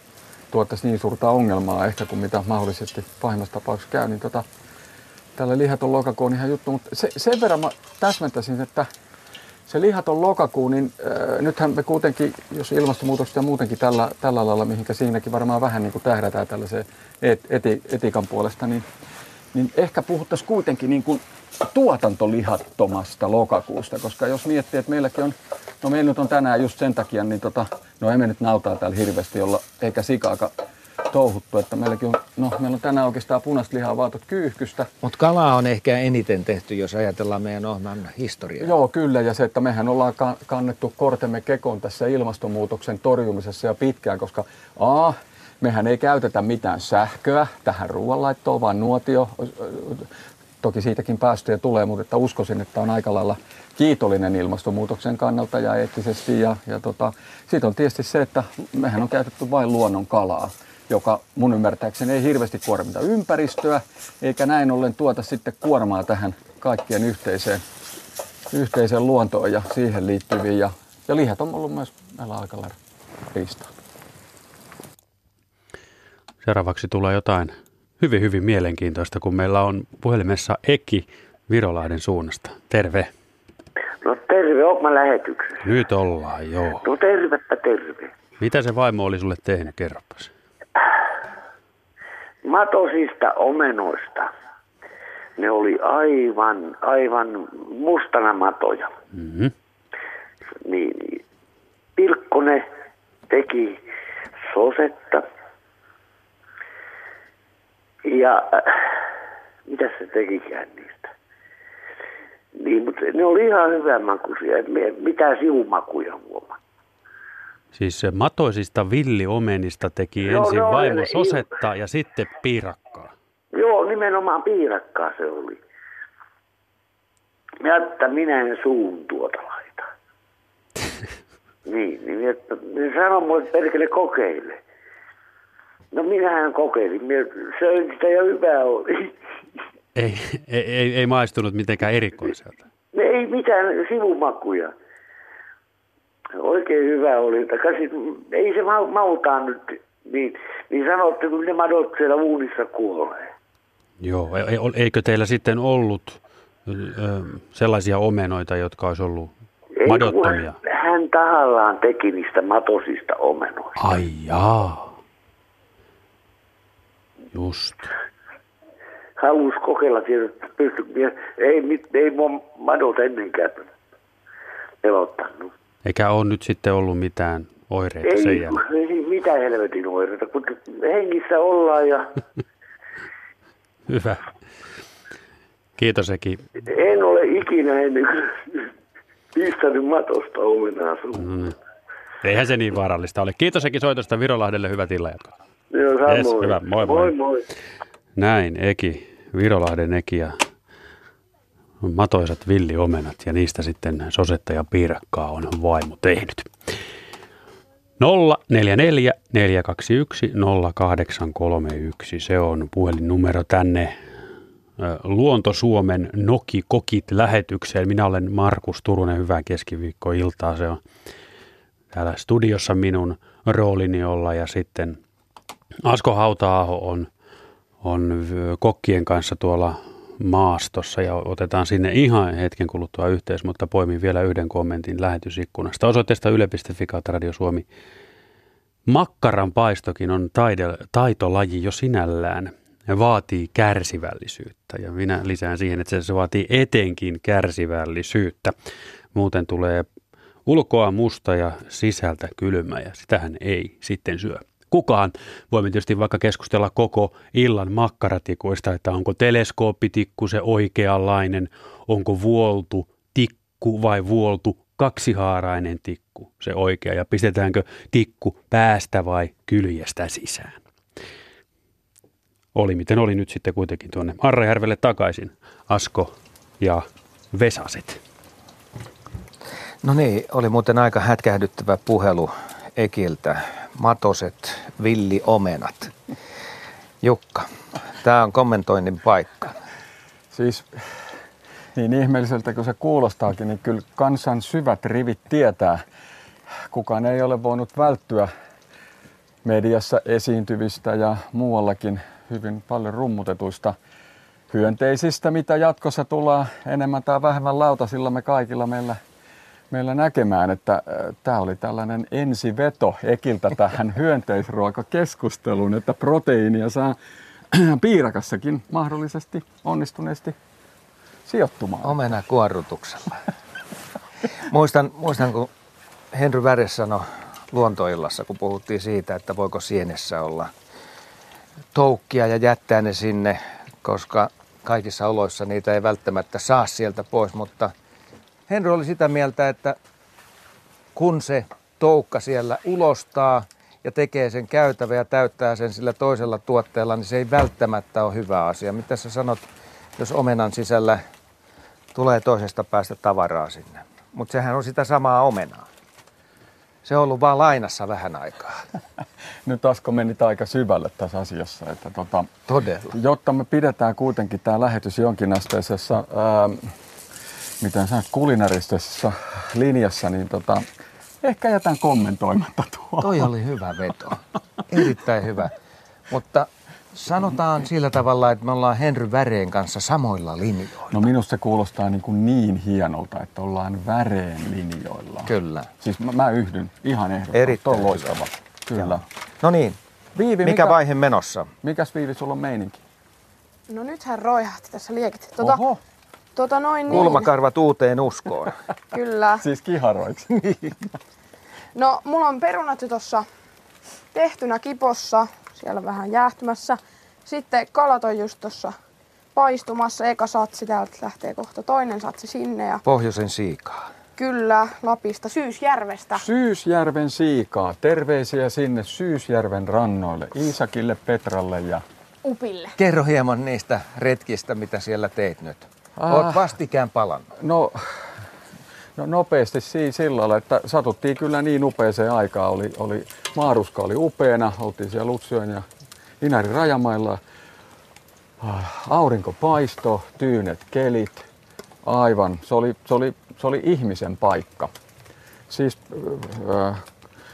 tuottaisi niin suurta ongelmaa ehkä kuin mitä mahdollisesti pahimmassa tapauksessa käy, niin tota, tällä lihaton lokakuu on ihan juttu, mutta se, sen verran mä täsmentäisin, että se lihaton lokakuu, niin äh, nythän me kuitenkin, jos ilmastonmuutoksesta ja muutenkin tällä, tällä lailla, mihinkä siinäkin varmaan vähän niin kuin tähdätään tällaiseen et, eti, etikan puolesta, niin, niin ehkä puhuttaisiin kuitenkin niin kuin tuotantolihattomasta lokakuusta, koska jos miettii, että meilläkin on, no meillä nyt on tänään just sen takia, niin tota, no emme nyt nautaa täällä hirveästi olla, eikä sikaakaan touhuttu, että meilläkin on, no meillä on tänään oikeastaan punaista lihaa vaatot kyyhkystä, Mutta kalaa on ehkä eniten tehty, jos ajatellaan meidän ohjelman historiaa. Joo, kyllä. Ja se, että mehän ollaan ka- kannettu kortemme kekoon tässä ilmastonmuutoksen torjumisessa ja pitkään, koska A, mehän ei käytetä mitään sähköä tähän ruoanlaittoon, vaan nuotio. Toki siitäkin päästöjä tulee, mutta että uskoisin, että on aika lailla kiitollinen ilmastonmuutoksen kannalta ja eettisesti. Ja, ja tota, siitä on tietysti se, että mehän on käytetty vain luonnon kalaa joka mun ymmärtääkseni ei hirveästi kuormita ympäristöä, eikä näin ollen tuota sitten kuormaa tähän kaikkien yhteiseen, yhteiseen luontoon ja siihen liittyviin. Ja, ja lihat on ollut myös meillä aika lailla riistaa. Seuraavaksi tulee jotain hyvin, hyvin mielenkiintoista, kun meillä on puhelimessa Eki Virolahden suunnasta. Terve. No terve, oot mä lähetyksessä. Nyt ollaan, joo. No tervepä terve. Mitä se vaimo oli sulle tehnyt, kerropas. Matosista omenoista. Ne oli aivan, aivan mustana matoja. Mm-hmm. Niin, niin. Pilkkonen teki sosetta. Ja äh, mitä se tekikään niistä? Niin, mutta ne oli ihan hyvän makuisia. Mitään sivumakuja huomaa. Siis matoisista villiomenista teki Joo, ensin vaimo ne- sosetta ja sitten piirakkaa. Joo, nimenomaan piirakkaa se oli. Ja että minä en suun tuota laita. (laughs) niin, niin että, ne sanoi mulle, että perkele kokeile. No minähän kokeilin, minä söin sitä ja hyvää oli. Ei, ei, ei, ei maistunut mitenkään erikoiselta. Ei mitään sivumakuja. Oikein hyvä oli, että käsit, ei se ma- nyt, niin, niin sanotte, kun ne madot siellä uunissa kuolee. Joo, e- e- eikö teillä sitten ollut sellaisia omenoita, jotka olisi ollut Ei, madottomia? Hän, hän tahallaan teki niistä matosista omenoista. Ai jaa. Just. Halusi kokeilla tietysti, pysty, ei, mit- ei mua madot ennenkään pelottanut. Eikä ole nyt sitten ollut mitään oireita sen Ei, jälkeen. ei mitään helvetin oireita, kun hengissä ollaan ja (laughs) Hyvä. Kiitos Eki. en ole ikinä ennen kuin (laughs) pistänyt matosta omenaa suuhun. Mm. Eihän se niin vaarallista ole. Kiitos Eki soitosta Virolahdelle. Hyvät illanjatkoa. Joo, samoin. Yes, hyvä. Moi, moi. moi, moi. Näin Eki, Virolahden Eki ja matoisat villiomenat ja niistä sitten sosetta ja piirakkaa on vaimo tehnyt. 044 421 0831, se on puhelinnumero tänne Luonto Suomen Noki Kokit lähetykseen. Minä olen Markus Turunen, hyvää keskiviikkoiltaa. Se on täällä studiossa minun roolini olla ja sitten Asko Hauta-aho on, on kokkien kanssa tuolla maastossa ja otetaan sinne ihan hetken kuluttua yhteys, mutta poimin vielä yhden kommentin lähetysikkunasta. Osoitteesta yle.fi kautta Radio Suomi. Makkaran paistokin on taide, taitolaji jo sinällään ja vaatii kärsivällisyyttä. Ja minä lisään siihen, että se- vaatii etenkin kärsivällisyyttä. Muuten tulee ulkoa musta ja sisältä kylmä ja sitähän ei sitten syö. Kukaan. Voimme tietysti vaikka keskustella koko illan makkaratikuista, että onko teleskooppitikku se oikeanlainen, onko vuoltu tikku vai vuoltu kaksihaarainen tikku, se oikea, ja pistetäänkö tikku päästä vai kyljestä sisään. Oli miten oli nyt sitten kuitenkin tuonne Arrajärvelle takaisin, Asko ja Vesaset. No niin, oli muuten aika hätkähdyttävä puhelu Ekiltä. Matoset, villi omenat. Jukka, tämä on kommentoinnin paikka. Siis niin ihmeelliseltä kuin se kuulostaakin, niin kyllä kansan syvät rivit tietää. Kukaan ei ole voinut välttyä mediassa esiintyvistä ja muuallakin hyvin paljon rummutetuista hyönteisistä, mitä jatkossa tullaan enemmän tai vähemmän lautasilla me kaikilla meillä, meillä näkemään, että äh, tämä oli tällainen ensiveto Ekiltä tähän (laughs) hyönteisruokakeskusteluun, että proteiinia saa (clears throat) piirakassakin mahdollisesti onnistuneesti sijoittumaan. Omena kuorrutuksella. muistan, muistan, kun Henry Väres sanoi luontoillassa, kun puhuttiin siitä, että voiko sienessä olla toukkia ja jättää ne sinne, koska kaikissa oloissa niitä ei välttämättä saa sieltä pois, mutta Henry oli sitä mieltä, että kun se toukka siellä ulostaa ja tekee sen käytävä ja täyttää sen sillä toisella tuotteella, niin se ei välttämättä ole hyvä asia. Mitä sä sanot, jos omenan sisällä tulee toisesta päästä tavaraa sinne? Mutta sehän on sitä samaa omenaa. Se on ollut vaan lainassa vähän aikaa. (laughs) Nyt Asko meni aika syvälle tässä asiassa. Että tota, Todella. Jotta me pidetään kuitenkin tämä lähetys jonkinasteisessa, ää, miten sanot, kulinaristisessa linjassa, niin tota, ehkä jätän kommentoimatta tuo. Toi oli hyvä veto. Erittäin hyvä. Mutta sanotaan sillä tavalla, että me ollaan Henry Väreen kanssa samoilla linjoilla. No minusta se kuulostaa niin, kuin niin hienolta, että ollaan väreen linjoilla. Kyllä. Siis mä, mä yhdyn ihan ehdottomasti. Erittäin Tuo on loistava. Kyllä. No niin, Viivi, mikä vaihe menossa? Mikäs Viivi sulla on meininki? No nythän roihahti tässä liekit. Tota, Oho, tota noin niin. Kulmakarvat uuteen uskoon. (laughs) Kyllä. siis kiharoiksi. (laughs) No, mulla on perunat jo tossa tehtynä kipossa, siellä vähän jäähtymässä. Sitten kalat on just tossa paistumassa. Eka satsi, täältä lähtee kohta toinen satsi sinne. Ja Pohjoisen siikaa. kyllä, Lapista, Syysjärvestä. Syysjärven siikaa. Terveisiä sinne Syysjärven rannoille. Iisakille, Petralle ja... Upille. Kerro hieman niistä retkistä, mitä siellä teit nyt. Ah. Oot vastikään palannut. No, no nopeasti si- sillä lailla, että satuttiin kyllä niin upeeseen aikaan. Oli, oli, maaruska oli upeana, oltiin siellä Lutsjoen ja Inarin rajamailla. Ah, Aurinko paisto, tyynet kelit, aivan. Se oli, se oli, se oli ihmisen paikka. Siis äh,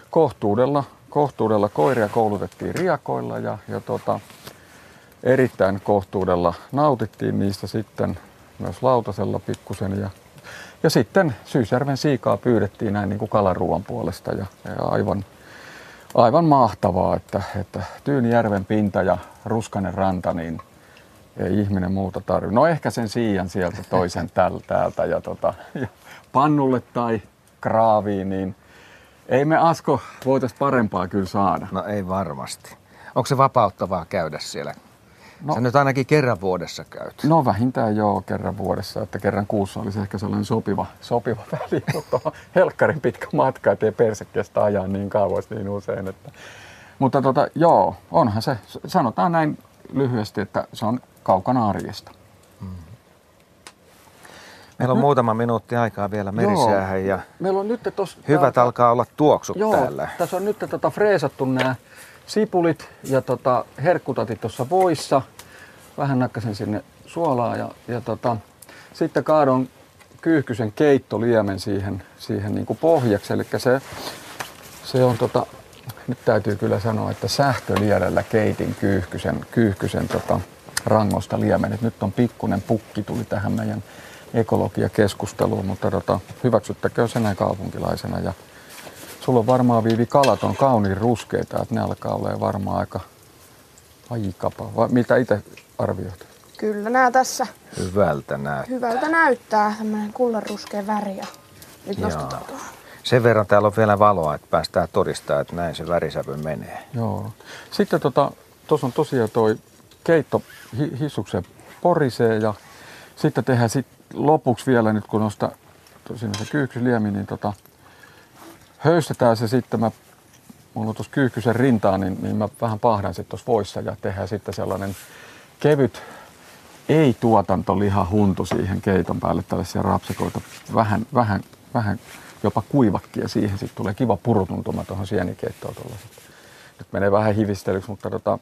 kohtuudella, kohtuudella koiria koulutettiin riakoilla ja, ja tota, erittäin kohtuudella nautittiin niistä sitten myös lautasella pikkusen ja, ja sitten Syysjärven siikaa pyydettiin näin niin kuin kalaruuan puolesta ja, ja aivan, aivan mahtavaa, että, että Tyynijärven pinta ja Ruskanen ranta, niin ei ihminen muuta tarvitse. No ehkä sen siian sieltä toisen (laughs) täl, täältä ja, tota, ja pannulle tai kraaviin, niin ei me Asko voitais parempaa kyllä saada. No ei varmasti. Onko se vapauttavaa käydä siellä? No. Sä nyt ainakin kerran vuodessa käyt. No vähintään joo kerran vuodessa, että kerran kuussa olisi ehkä sellainen sopiva, sopiva (laughs) väli, mutta on helkkarin pitkä matka, ettei perse kestä ajaa niin kauas niin usein. Että. Mutta tota, joo, onhan se, sanotaan näin lyhyesti, että se on kaukana arjesta. Meillä on muutama minuutti aikaa vielä merisäähän ja Meillä on nyt tos, hyvät täältä- alkaa olla tuoksut Joo, täällä. tässä on nyt tota freesattu nämä sipulit ja tota herkkutatit tuossa voissa. Vähän nakkasin sinne suolaa ja, ja tota, sitten kaadon kyyhkysen keittoliemen siihen, siihen niin kuin pohjaksi. Eli se, se on tota, nyt täytyy kyllä sanoa, että sähköliedellä keitin kyyhkysen, kyyhkysen tota, rangosta liemen. Et nyt on pikkunen pukki tuli tähän meidän ekologiakeskusteluun, mutta tota, hyväksyttäköön se näin kaupunkilaisena. Ja sulla on varmaan Viivi kalat on kauniin ruskeita, että ne alkaa olla varmaan aika aikapa. Vai mitä itse arvioit? Kyllä nämä tässä Hyvältä näyttää. hyvältä näyttää. Tämmöinen kullanruskea väri. Ja nyt nostetaan tuohon. Sen verran täällä on vielä valoa, että päästään todistaa, että näin se värisävy menee. Joo. Sitten tuossa tota, on tosiaan toi keitto hi- hissuksen porisee ja sitten tehdään sit lopuksi vielä nyt kun noista siinä se kyyhkysliemi, niin tota, höystetään se sitten. Mä, mulla on tuossa kyyhkysen rintaa, niin, niin mä vähän pahdan sitten tuossa voissa ja tehdään sitten sellainen kevyt ei-tuotantoliha huntu siihen keiton päälle tällaisia rapsikoita. Vähän, vähän, vähän jopa kuivakkia siihen. Sitten tulee kiva purutuntuma tuohon sienikeittoon tuollaiset. Nyt menee vähän hivistelyksi, mutta tota,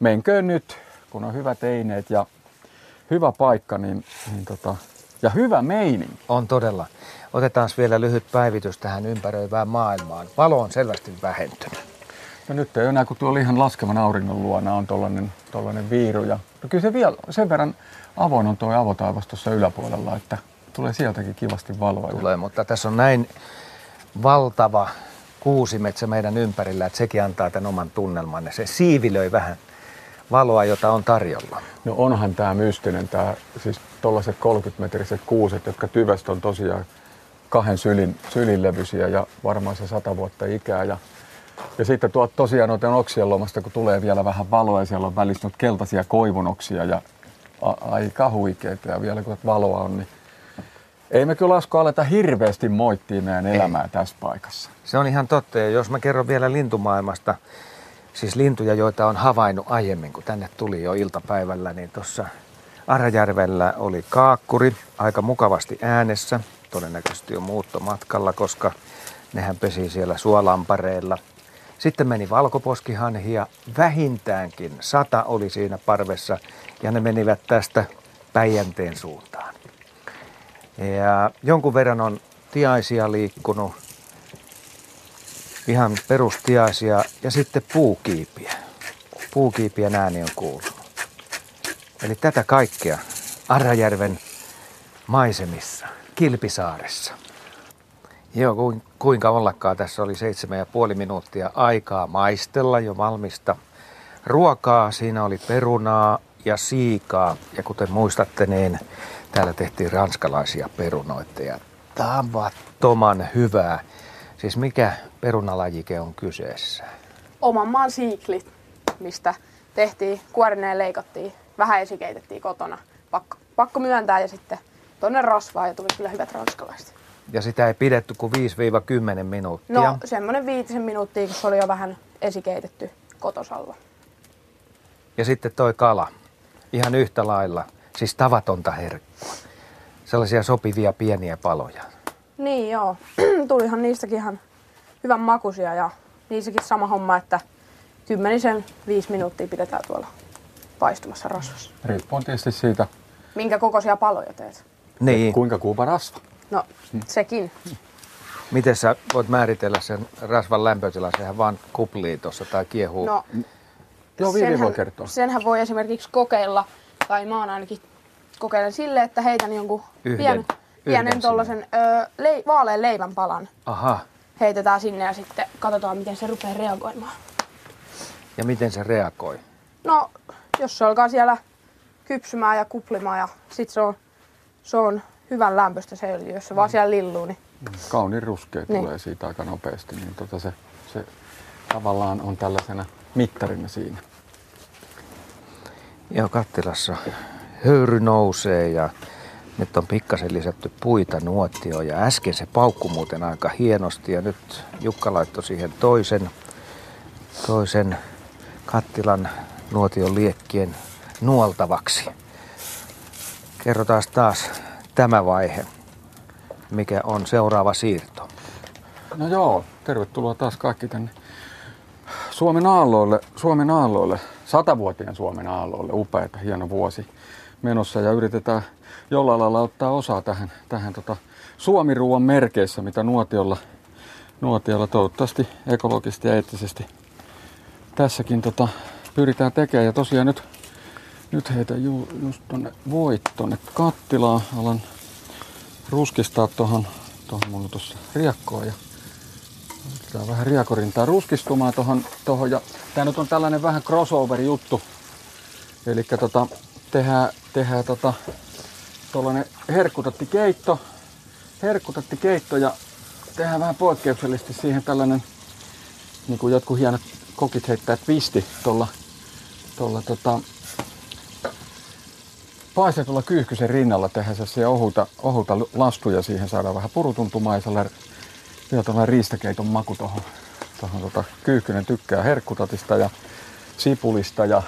menköön nyt, kun on hyvät eineet ja hyvä paikka, niin, niin tota, ja hyvä meininki. On todella. Otetaan vielä lyhyt päivitys tähän ympäröivään maailmaan. Valo on selvästi vähentynyt. No nyt ei enää, kun tuolla ihan laskevan auringon luona on tollanen, tollanen viiru. Ja, no kyllä se vielä sen verran avoin on tuo avotaivas tuossa yläpuolella, että tulee sieltäkin kivasti valoa. Tulee, mutta tässä on näin valtava kuusimetsä meidän ympärillä, että sekin antaa tämän oman tunnelman. Se siivilöi vähän valoa, jota on tarjolla. No onhan tämä mystinen, tämä siis tuollaiset 30-metriset kuuset, jotka tyvestä on tosiaan kahden sylin, sylinlevyisiä ja varmaan se sata vuotta ikää. Ja, ja sitten tuot tosiaan noiden oksien lomasta, kun tulee vielä vähän valoa ja siellä on välissä keltaisia koivunoksia ja a, aika huikeita ja vielä kun valoa on, niin ei me kyllä Asko aleta hirveästi moittia meidän elämää ei. tässä paikassa. Se on ihan totta. Ja jos mä kerron vielä lintumaailmasta, siis lintuja, joita on havainnut aiemmin, kun tänne tuli jo iltapäivällä, niin tuossa Arajärvellä oli kaakkuri aika mukavasti äänessä. Todennäköisesti jo muuttomatkalla, koska nehän pesi siellä suolampareilla. Sitten meni valkoposkihanhi ja vähintäänkin sata oli siinä parvessa ja ne menivät tästä Päijänteen suuntaan. Ja jonkun verran on tiaisia liikkunut, ihan perustiaisia ja sitten puukiipiä. Puukiipien ääni on kuulunut. Eli tätä kaikkea Arrajärven maisemissa, Kilpisaaressa. Joo, kuinka ollakaan tässä oli seitsemän ja puoli minuuttia aikaa maistella jo valmista ruokaa. Siinä oli perunaa ja siikaa. Ja kuten muistatte, niin täällä tehtiin ranskalaisia perunoita ja tavattoman hyvää. Siis mikä perunalajike on kyseessä? Oman maan siiklit, mistä tehtiin, kuorineen leikattiin, vähän esikeitettiin kotona. Pakko, pakko myöntää ja sitten tonne rasvaa ja tuli kyllä hyvät ranskalaiset. Ja sitä ei pidetty kuin 5-10 minuuttia. No semmoinen viitisen minuuttia, kun se oli jo vähän esikeitetty kotosalla. Ja sitten toi kala, ihan yhtä lailla, siis tavatonta herkkua. Sellaisia sopivia pieniä paloja. Niin joo, (clears throat) tulihan niistäkin ihan hyvän makuisia ja niissäkin sama homma, että kymmenisen viisi minuuttia pidetään tuolla paistumassa rasvassa. Riippuu tietysti siitä. Minkä kokoisia paloja teet? Niin. Kuinka kuuma rasva? No, sekin. Miten sä voit määritellä sen rasvan lämpötilan? Sehän vaan kuplii tuossa tai kiehuu. No, Joo, Viivi voi kertoa. Senhän voi esimerkiksi kokeilla, tai mä oon ainakin kokeilen sille, että heitän jonkun Yhden. pienen, pienen tollasen ö, lei, vaalean leivän palan. Aha. Heitetään sinne ja sitten katsotaan, miten se rupeaa reagoimaan. Ja miten se reagoi? No, jos se alkaa siellä kypsymään ja kuplimaan ja sit se on, se on hyvän lämpöistä se öljy, jos se vaan siellä lilluu, niin... Kauniin ruskea niin. tulee siitä aika nopeasti, niin tota se, se tavallaan on tällaisena mittarina siinä. Joo, kattilassa höyry nousee ja nyt on pikkasen lisätty puita nuotioon ja äsken se paukku muuten aika hienosti ja nyt Jukka laittoi siihen toisen, toisen kattilan nuotion liekkien nuoltavaksi. Kerrotaan taas tämä vaihe, mikä on seuraava siirto. No joo, tervetuloa taas kaikki tänne Suomen aalloille, Suomen aalloille, satavuotien Suomen aalloille, upeita, hieno vuosi menossa ja yritetään jollain lailla ottaa osaa tähän, tähän tota Suomi-ruuan merkeissä, mitä nuotiolla, nuotiolla toivottavasti ekologisesti ja eettisesti tässäkin tota, pyritään tekemään. Ja tosiaan nyt, nyt heitä ju, just tonne voit tonne kattilaan. Alan ruskistaa tuohon, tuohon mulla tuossa riekkoa ja Otetaan vähän riekorintaa ruskistumaan tuohon. Tohon. Ja tää nyt on tällainen vähän crossover juttu. Eli tota, tehdään, tehdään tota, tuollainen herkkutatti-keitto. Herkkutatti-keitto ja tehdään vähän poikkeuksellisesti siihen tällainen, niin kuin jotkut hienot kokit heittää twisti tuolla tota, paistetulla kyyhkysen rinnalla tehdään se ohuta, ohuta lastuja siihen saadaan vähän purutuntumaisella vielä tuollainen riistakeiton maku tuohon. Tohon, tota, kyyhkynen tykkää herkkutatista ja sipulista ja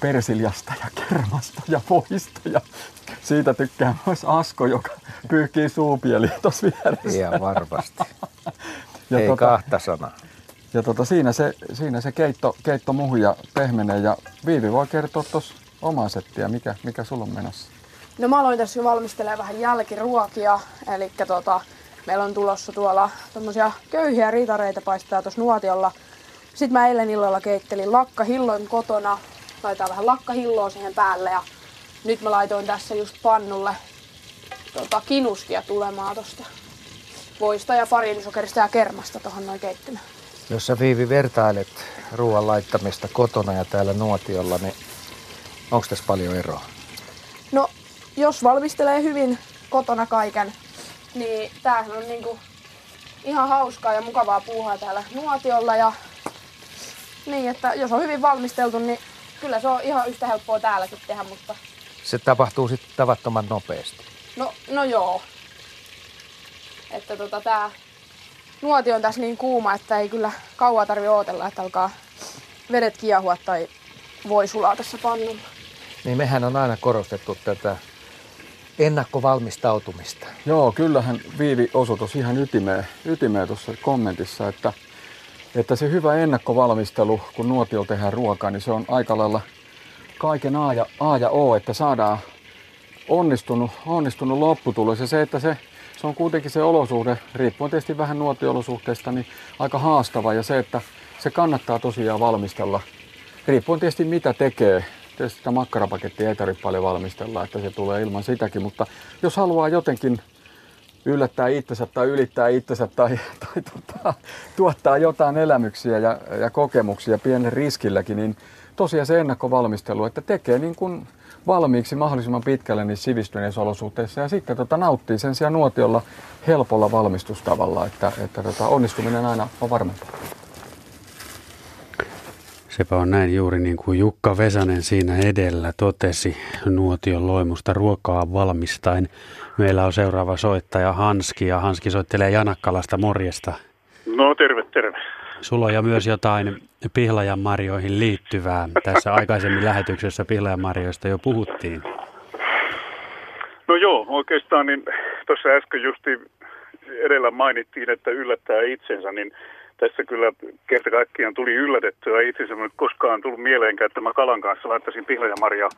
persiljasta ja kermasta ja voista ja siitä tykkää myös Asko, joka pyyhkii suupieli tuossa vieressä. Ihan varmasti. (laughs) ja Ei tota, kahta sanaa. Ja tota, siinä se, siinä se keitto, keitto muhuja pehmenee ja Viivi voi kertoa tuossa omaa settiä, mikä, mikä sulla on menossa. No mä aloin tässä jo valmistelemaan vähän jälkiruokia, eli tota, meillä on tulossa tuolla tommosia köyhiä ritareita paistaa tuossa nuotiolla. Sitten mä eilen illalla keittelin lakkahilloin kotona, laitan vähän lakkahilloa siihen päälle ja nyt mä laitoin tässä just pannulle tota, kinuskia tulemaan tosta voista ja farinisokerista ja kermasta tuohon noin keittimään. Jos sä Viivi vertailet ruoan laittamista kotona ja täällä nuotiolla, niin onko tässä paljon eroa? No, jos valmistelee hyvin kotona kaiken, niin tämähän on niinku ihan hauskaa ja mukavaa puuhaa täällä nuotiolla. Ja niin, että jos on hyvin valmisteltu, niin kyllä se on ihan yhtä helppoa täälläkin tehdä, mutta... Se tapahtuu sitten tavattoman nopeasti. No, no joo. Että tota, tää nuotio on tässä niin kuuma, että ei kyllä kauaa tarvi odotella, että alkaa vedet kiehua tai voi sulaa tässä pannulla. Niin mehän on aina korostettu tätä ennakkovalmistautumista. Joo, kyllähän Viivi osutus ihan ytimeen, ytimeen tuossa kommentissa, että, että se hyvä ennakkovalmistelu, kun nuotio tehdään ruokaa, niin se on aika lailla kaiken A ja, A ja O, että saadaan onnistunut, onnistunut lopputulos. Ja se, että se, se on kuitenkin se olosuhde, riippuen tietysti vähän nuotiolosuhteesta, niin aika haastava. Ja se, että se kannattaa tosiaan valmistella, riippuen tietysti mitä tekee, Tietysti sitä makkarapakettia ei tarvitse paljon valmistella, että se tulee ilman sitäkin, mutta jos haluaa jotenkin yllättää itsensä tai ylittää itsensä tai, tai tota, tuottaa jotain elämyksiä ja, ja kokemuksia pienen riskilläkin, niin tosiaan se ennakkovalmistelu, että tekee niin kuin valmiiksi mahdollisimman pitkälle niin sivistyneissä olosuhteissa ja sitten tota, nauttii sen sijaan nuotiolla helpolla valmistustavalla, että, että tota, onnistuminen aina on varmempaa. Sepä on näin juuri niin kuin Jukka Vesanen siinä edellä totesi nuotion loimusta ruokaa valmistain. Meillä on seuraava soittaja Hanski ja Hanski soittelee Janakkalasta morjesta. No terve, terve. Sulla on myös jotain pihlajan marjoihin liittyvää. Tässä aikaisemmin lähetyksessä pihlajan marjoista jo puhuttiin. No joo, oikeastaan niin tuossa äsken justi edellä mainittiin, että yllättää itsensä, niin tässä kyllä kerta kaikkiaan tuli yllätettyä itsensä, mutta koskaan tullut mieleenkään, että mä kalan kanssa laittaisin pihlajamarjaa.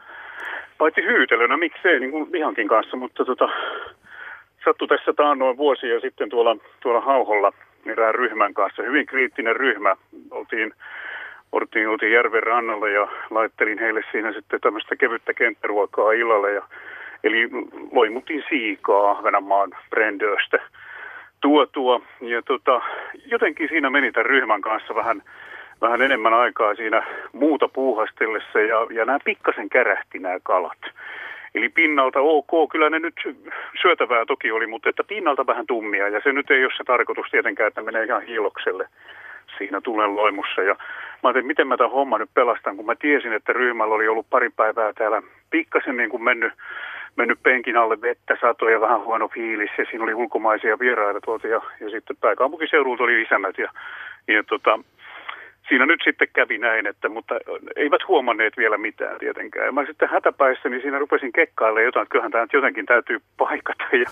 Paitsi hyytelönä, miksei, niin kuin lihankin kanssa, mutta tota, sattui tässä taannoin vuosia sitten tuolla, tuolla Hauholla erään ryhmän kanssa. Hyvin kriittinen ryhmä. Oltiin, oltiin, oltiin järven rannalla ja laittelin heille siinä sitten tämmöistä kevyttä kenttäruokaa illalle. Ja, eli loimutin siikaa Ahvenanmaan brendöstä tuotua. Ja tota, jotenkin siinä meni tämän ryhmän kanssa vähän, vähän enemmän aikaa siinä muuta puuhastellessa ja, ja nämä pikkasen kärähti nämä kalat. Eli pinnalta ok, kyllä ne nyt syötävää toki oli, mutta että pinnalta vähän tummia ja se nyt ei ole se tarkoitus tietenkään, että menee ihan hiilokselle siinä tulen loimussa. Ja mä ajattelin, miten mä tämän homman nyt pelastan, kun mä tiesin, että ryhmällä oli ollut pari päivää täällä pikkasen niin kuin mennyt mennyt penkin alle vettä, satoi ja vähän huono fiilis ja siinä oli ulkomaisia vieraita tuolta ja, ja sitten pääkaupunkiseudulta oli isännät ja, ja tota, siinä nyt sitten kävi näin, että, mutta eivät huomanneet vielä mitään tietenkään. Ja mä sitten hätäpäissä, niin siinä rupesin kekkailemaan jotain, että kyllähän tämä jotenkin täytyy paikata. Ja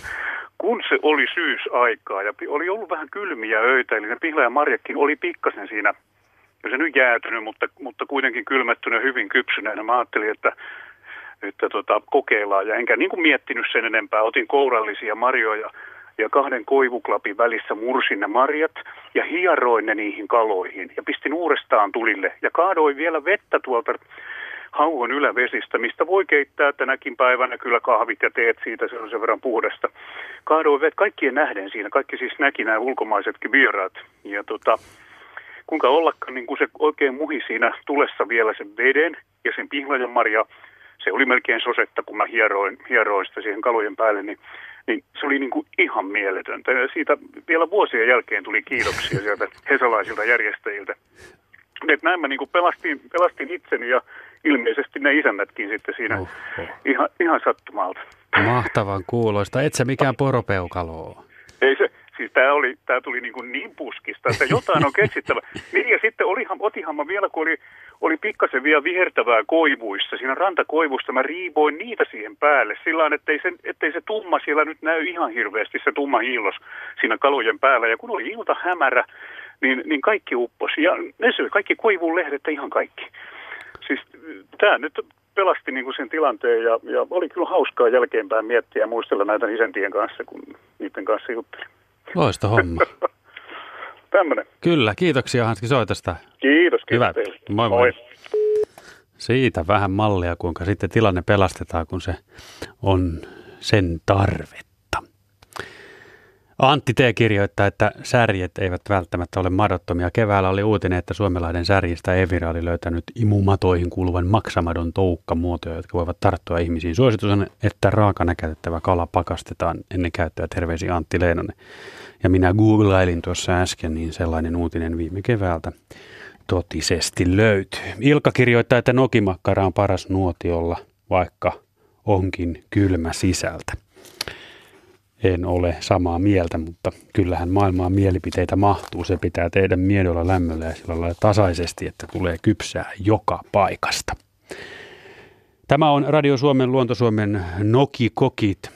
kun se oli syysaikaa ja oli ollut vähän kylmiä öitä, eli ne pihla ja marjakin oli pikkasen siinä, ja se nyt jäätynyt, mutta, mutta kuitenkin kylmettyneen hyvin kypsyneenä. Mä ajattelin, että että tota, kokeillaan. Ja enkä niin kuin miettinyt sen enempää. Otin kourallisia marjoja ja kahden koivuklapin välissä mursin ne marjat ja hieroin ne niihin kaloihin ja pistin uudestaan tulille ja kaadoin vielä vettä tuolta hauhon ylävesistä, mistä voi keittää tänäkin päivänä kyllä kahvit ja teet siitä, se on sen verran puhdasta. Kaadoin vettä kaikkien nähden siinä, kaikki siis näki nämä ulkomaisetkin vieraat. Ja tota, kuinka ollakaan, niin kun se oikein muhi siinä tulessa vielä sen veden ja sen pihlajan marja se oli melkein sosetta, kun mä hieroin, hieroin sitä siihen kalojen päälle, niin, niin se oli niin kuin ihan mieletöntä. Ja siitä vielä vuosien jälkeen tuli kiitoksia sieltä (laughs) hesalaisilta järjestäjiltä. Et näin mä niin kuin pelastin, pelastin itseni ja ilmeisesti ne isännätkin sitten siinä Oho. ihan, ihan sattumalta. Mahtavan kuuloista. Et sä mikään poropeukalo ole. Ei se, siis tämä, oli, tämä tuli niin, kuin niin puskista, että jotain on keksittävä. Niin, ja sitten olihan, otinhan mä vielä, kun oli, oli pikkasen vielä vihertävää koivuissa, siinä rantakoivusta mä riivoin niitä siihen päälle, sillä tavalla, ettei se, ettei se tumma siellä nyt näy ihan hirveästi, se tumma hiilos siinä kalojen päällä. Ja kun oli ilta hämärä, niin, niin kaikki upposi. Ja ne söi kaikki koivun lehdet ihan kaikki. Siis tämä nyt pelasti niin kuin sen tilanteen ja, ja oli kyllä hauskaa jälkeenpäin miettiä ja muistella näitä isäntien kanssa, kun niiden kanssa juttelin. Loista homma. (laughs) Tämmöinen. Kyllä, kiitoksia Hanski soitosta. Kiitos, kiitos Hyvä. teille. Moi moi. Siitä vähän mallia, kuinka sitten tilanne pelastetaan, kun se on sen tarvetta. Antti T. kirjoittaa, että särjet eivät välttämättä ole madottomia. Keväällä oli uutinen, että suomalainen särjistä Evira oli löytänyt imumatoihin kuuluvan maksamadon toukkamuotoja, jotka voivat tarttua ihmisiin. Suositus on, että raakana käytettävä kala pakastetaan ennen käyttöä. Terveisiin Antti Leenonen. Ja minä googlailin tuossa äsken, niin sellainen uutinen viime keväältä totisesti löytyy. Ilkka kirjoittaa, että nokimakkara on paras nuotiolla, vaikka onkin kylmä sisältä. En ole samaa mieltä, mutta kyllähän maailmaan mielipiteitä mahtuu. Se pitää tehdä miedolla lämmöllä ja sillä lailla tasaisesti, että tulee kypsää joka paikasta. Tämä on Radio Suomen Luontosuomen Noki Kokit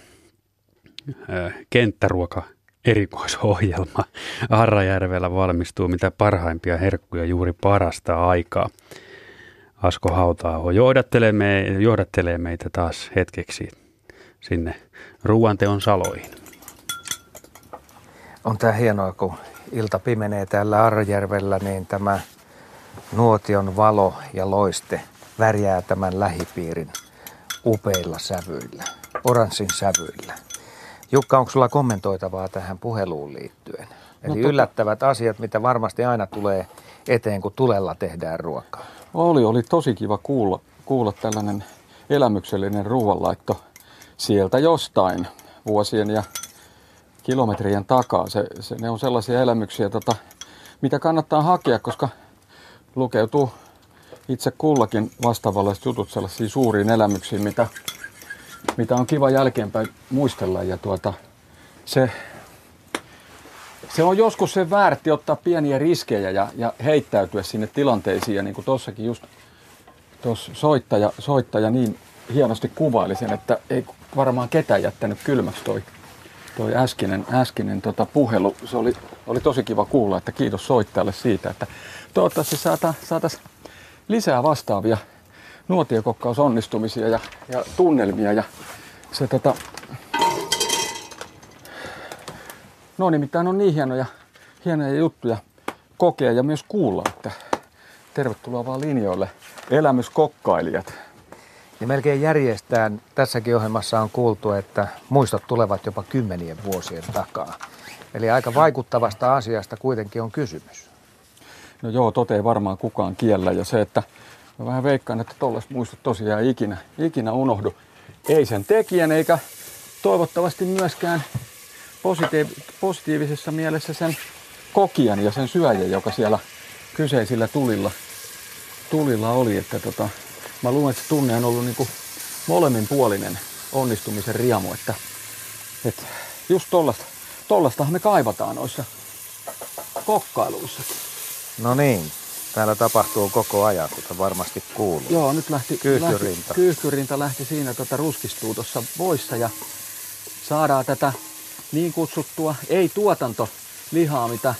kenttäruoka erikoisohjelma. Harrajärvellä valmistuu mitä parhaimpia herkkuja juuri parasta aikaa. Asko Hautaaho johdattelee, me, johdattelee meitä taas hetkeksi sinne ruoanteon saloihin. On tämä hienoa, kun ilta pimenee täällä Arrajärvellä, niin tämä nuotion valo ja loiste värjää tämän lähipiirin upeilla sävyillä, oranssin sävyillä. Jukka, onko sulla kommentoitavaa tähän puheluun liittyen? Eli tota- yllättävät asiat, mitä varmasti aina tulee eteen, kun tulella tehdään ruokaa. Oli, oli tosi kiva kuulla, kuulla tällainen elämyksellinen ruoanlaitto sieltä jostain vuosien ja kilometrien takaa. Se, se, ne on sellaisia elämyksiä, tota, mitä kannattaa hakea, koska lukeutuu itse kullakin vastaavalliset jutut sellaisiin suuriin elämyksiin, mitä, mitä on kiva jälkeenpäin muistella. Ja tuota, se, se on joskus se väärti ottaa pieniä riskejä ja, ja heittäytyä sinne tilanteisiin. Ja niin kuin tuossakin just tuossa soittaja, soittaja niin hienosti kuvaili sen, että ei varmaan ketään jättänyt kylmäksi toi, toi äskinen, äskinen tota puhelu. Se oli, oli tosi kiva kuulla, että kiitos soittajalle siitä, että toivottavasti saata, saatais lisää vastaavia nuotiokokkausonnistumisia ja, ja tunnelmia. Ja se tota, no nimittäin on niin hienoja, hienoja juttuja kokea ja myös kuulla, että tervetuloa vaan linjoille elämyskokkailijat. Ja melkein järjestään tässäkin ohjelmassa on kuultu, että muistot tulevat jopa kymmenien vuosien takaa. Eli aika vaikuttavasta asiasta kuitenkin on kysymys. No joo, tote ei varmaan kukaan kiellä ja se, että mä vähän veikkaan, että tollaiset muistot tosiaan ikinä, ikinä unohdu. Ei sen tekijän eikä toivottavasti myöskään positiiv- positiivisessa mielessä sen kokijan ja sen syöjän, joka siellä kyseisillä tulilla, tulilla oli. Että tota, mä luulen, että se tunne on ollut niinku molemminpuolinen onnistumisen riemu, että, että just tollasta, tollastahan me kaivataan noissa kokkailuissa. No niin, täällä tapahtuu koko ajan, kuten varmasti kuuluu. Joo, nyt lähti Kyyhkyrinta. Lähti, kyyhkyrinta lähti siinä tota, ruskistuu tuossa voissa ja saadaan tätä niin kutsuttua ei-tuotantolihaa, mitä,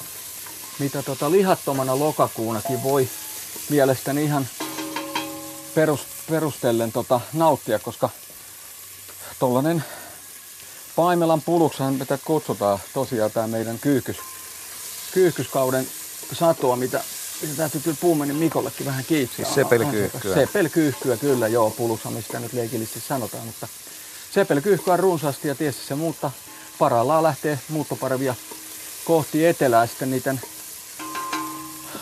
mitä tota, lihattomana lokakuunakin voi mielestäni ihan perus, perustellen tota, nauttia, koska tollanen Paimelan puluksahan mitä kutsutaan tosiaan tämä meidän kyyhkys, kyyhkyskauden satoa, mitä, mitä täytyy kyllä Puumenin Mikollekin vähän kiittää. Siis sepelkyyhkyä. Sepelkyyhkyä kyllä, joo, puluksa, mistä nyt leikillisesti sanotaan, mutta sepelkyyhkyä on runsaasti ja tietysti se muutta parhaillaan lähtee muuttoparvia kohti etelää sitten niiden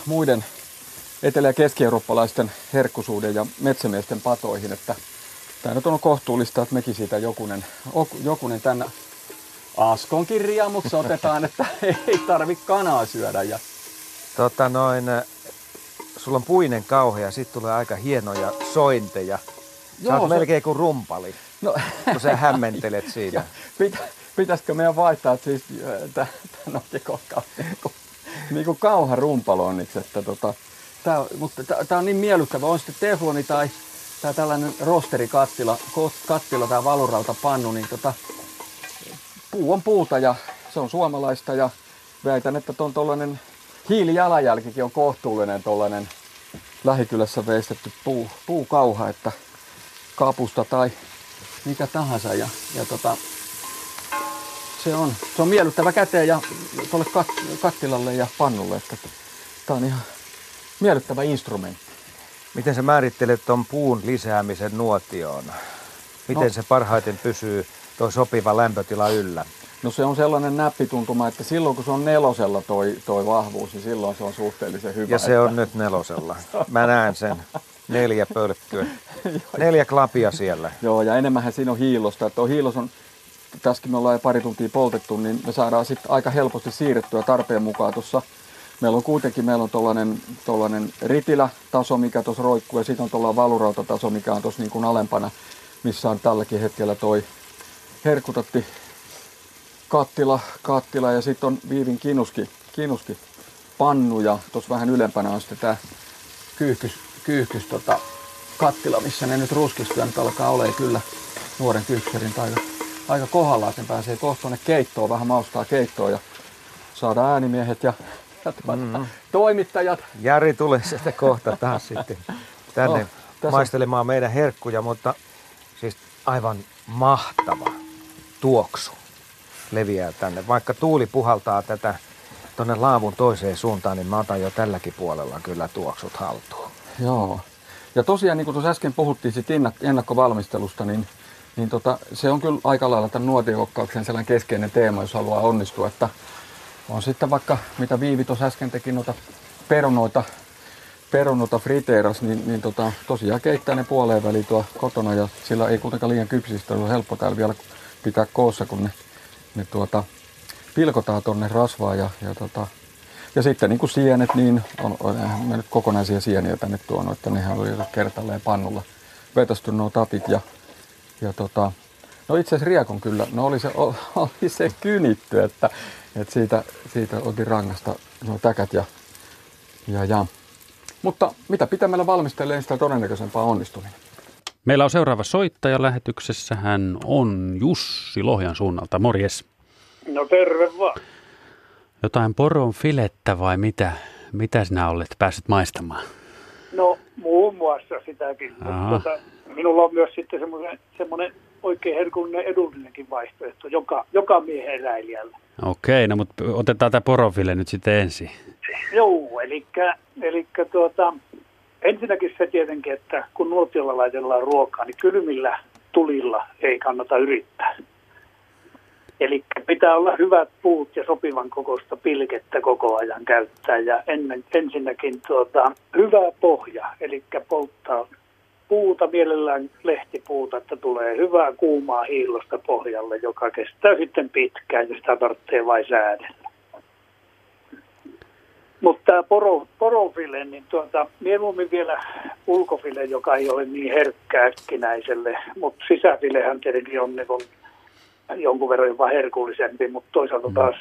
muiden etelä- ja keski-eurooppalaisten herkkusuuden ja metsämiesten patoihin, että tämä nyt on kohtuullista, että mekin siitä jokunen, ok- jokunen tänne Askonkin riamuksi otetaan, että (laughs) ei tarvi kanaa syödä. Ja Tota noin, sulla on puinen kauhe ja sitten tulee aika hienoja sointeja. Sä Joo, oot se- melkein kuin rumpali, No, kun sä hämmentelet (laughs) siinä. Pitä, pitäisikö meidän vaihtaa että siis tämän niin kuin, kuin kauharumpalonniksi, että tota, tää, on- mutta tämä on niin miellyttävä, on sitten tefloni tai tää tällainen rosterikattila, kattila tai valurauta-pannu, niin tota, puu on puuta ja se on suomalaista ja väitän, että tuon tuollainen hiilijalanjälkikin on kohtuullinen tuollainen lähikylässä veistetty puu, puukauha, että kapusta tai mikä tahansa ja, ja tota, se on, se on miellyttävä käteen ja tuolle kat, kattilalle ja pannulle, että tämä on ihan miellyttävä instrumentti. Miten sä määrittelet ton puun lisäämisen nuotioon? Miten No. se parhaiten pysyy tuo sopiva lämpötila yllä? No se on sellainen näppituntuma, että silloin kun se on nelosella toi, toi vahvuus, niin silloin se on suhteellisen hyvä. Ja se että, on nyt nelosella. Mä näen sen. Neljä pölkkyä. Neljä klapia siellä. Joo, ja enemmänhän siinä on hiilosta. Että tuo hiilos on, tässäkin me ollaan jo pari tuntia poltettu, niin me saadaan sitten aika helposti siirrettyä tarpeen mukaan tuossa. Meillä on kuitenkin meillä on tollainen, tollainen ritilä-taso, mikä tuossa roikkuu, ja sitten on tuollainen valurautataso, mikä on tuossa niin kuin alempana, missä on tälläkin hetkellä toi herkutatti kattila, kattila ja sitten on viivin kinuski, kinuski pannu ja tuossa vähän ylempänä on sitten tämä kyyhkys, kyyhkys tota, kattila, missä ne nyt ruskistuu ja nyt alkaa olemaan kyllä nuoren kyyhkyserin aika, aika kohdallaan, ne pääsee kohta tuonne keittoon, vähän maustaa keittoon ja saadaan äänimiehet ja, ja tuota, Mm. toimittajat. Jari tulee sieltä kohta taas sitten tänne Oh, tässä- maistelemaan meidän herkkuja, mutta siis aivan mahtava tuoksu leviää tänne. Vaikka tuuli puhaltaa tätä tuonne laavun toiseen suuntaan, niin mä otan jo tälläkin puolella kyllä tuoksut haltuun. Joo. Ja tosiaan, niin kuin tuossa äsken puhuttiin ennak- ennakkovalmistelusta, niin, niin tota, se on kyllä aika lailla tämän nuotiokokkauksen sellainen keskeinen teema, jos haluaa onnistua. Että on sitten vaikka, mitä Viivi tuossa äsken teki, noita perunoita, perunoita friteeras, niin, niin tota, tosiaan keittää ne puoleen väliin tuo kotona ja sillä ei kuitenkaan liian kypsistä ole helppo täällä vielä pitää koossa, kun ne, ne tuota, pilkotaan tonne rasvaan ja, ja tota, ja sitten niin kuin sienet, niin on, on mä nyt kokonaisia sieniä tänne tuonut, että nehän oli kertalleen pannulla vetästy nuo tapit ja, ja tota, no itse asiassa riekon kyllä, no oli se, (laughs) oli se kynitty, että, että siitä, siitä otin rangasta nuo täkät ja, ja, ja. Mutta mitä pitämällä valmistelee, sitä todennäköisempää onnistuminen. Meillä on seuraava soittaja lähetyksessä. Hän on Jussi Lohjan suunnalta. Morjes. No terve vaan. Jotain poron filettä vai mitä? Mitä sinä olet päässyt maistamaan? No muun muassa sitäkin. Tota, minulla on myös sitten semmoinen, semmoinen oikein herkullinen edullinenkin vaihtoehto joka, joka miehen eläilijällä. Okei, no mutta otetaan tämä porofile nyt sitten ensin. Joo, eli, eli tuota, ensinnäkin se tietenkin, että kun nuotiolla laitellaan ruokaa, niin kylmillä tulilla ei kannata yrittää. Eli pitää olla hyvät puut ja sopivan kokoista pilkettä koko ajan käyttää ja ennen, ensinnäkin tuota, hyvä pohja, eli polttaa puuta, mielellään lehtipuuta, että tulee hyvää kuumaa hiilosta pohjalle, joka kestää sitten pitkään ja sitä tarvitsee vain säädellä. Mutta tämä poro, porofile, niin tuota, mieluummin vielä ulkofile, joka ei ole niin herkkä äkkinäiselle, mutta sisäfilehän tietenkin on niin kuin jonkun verran jopa herkullisempi, mutta toisaalta taas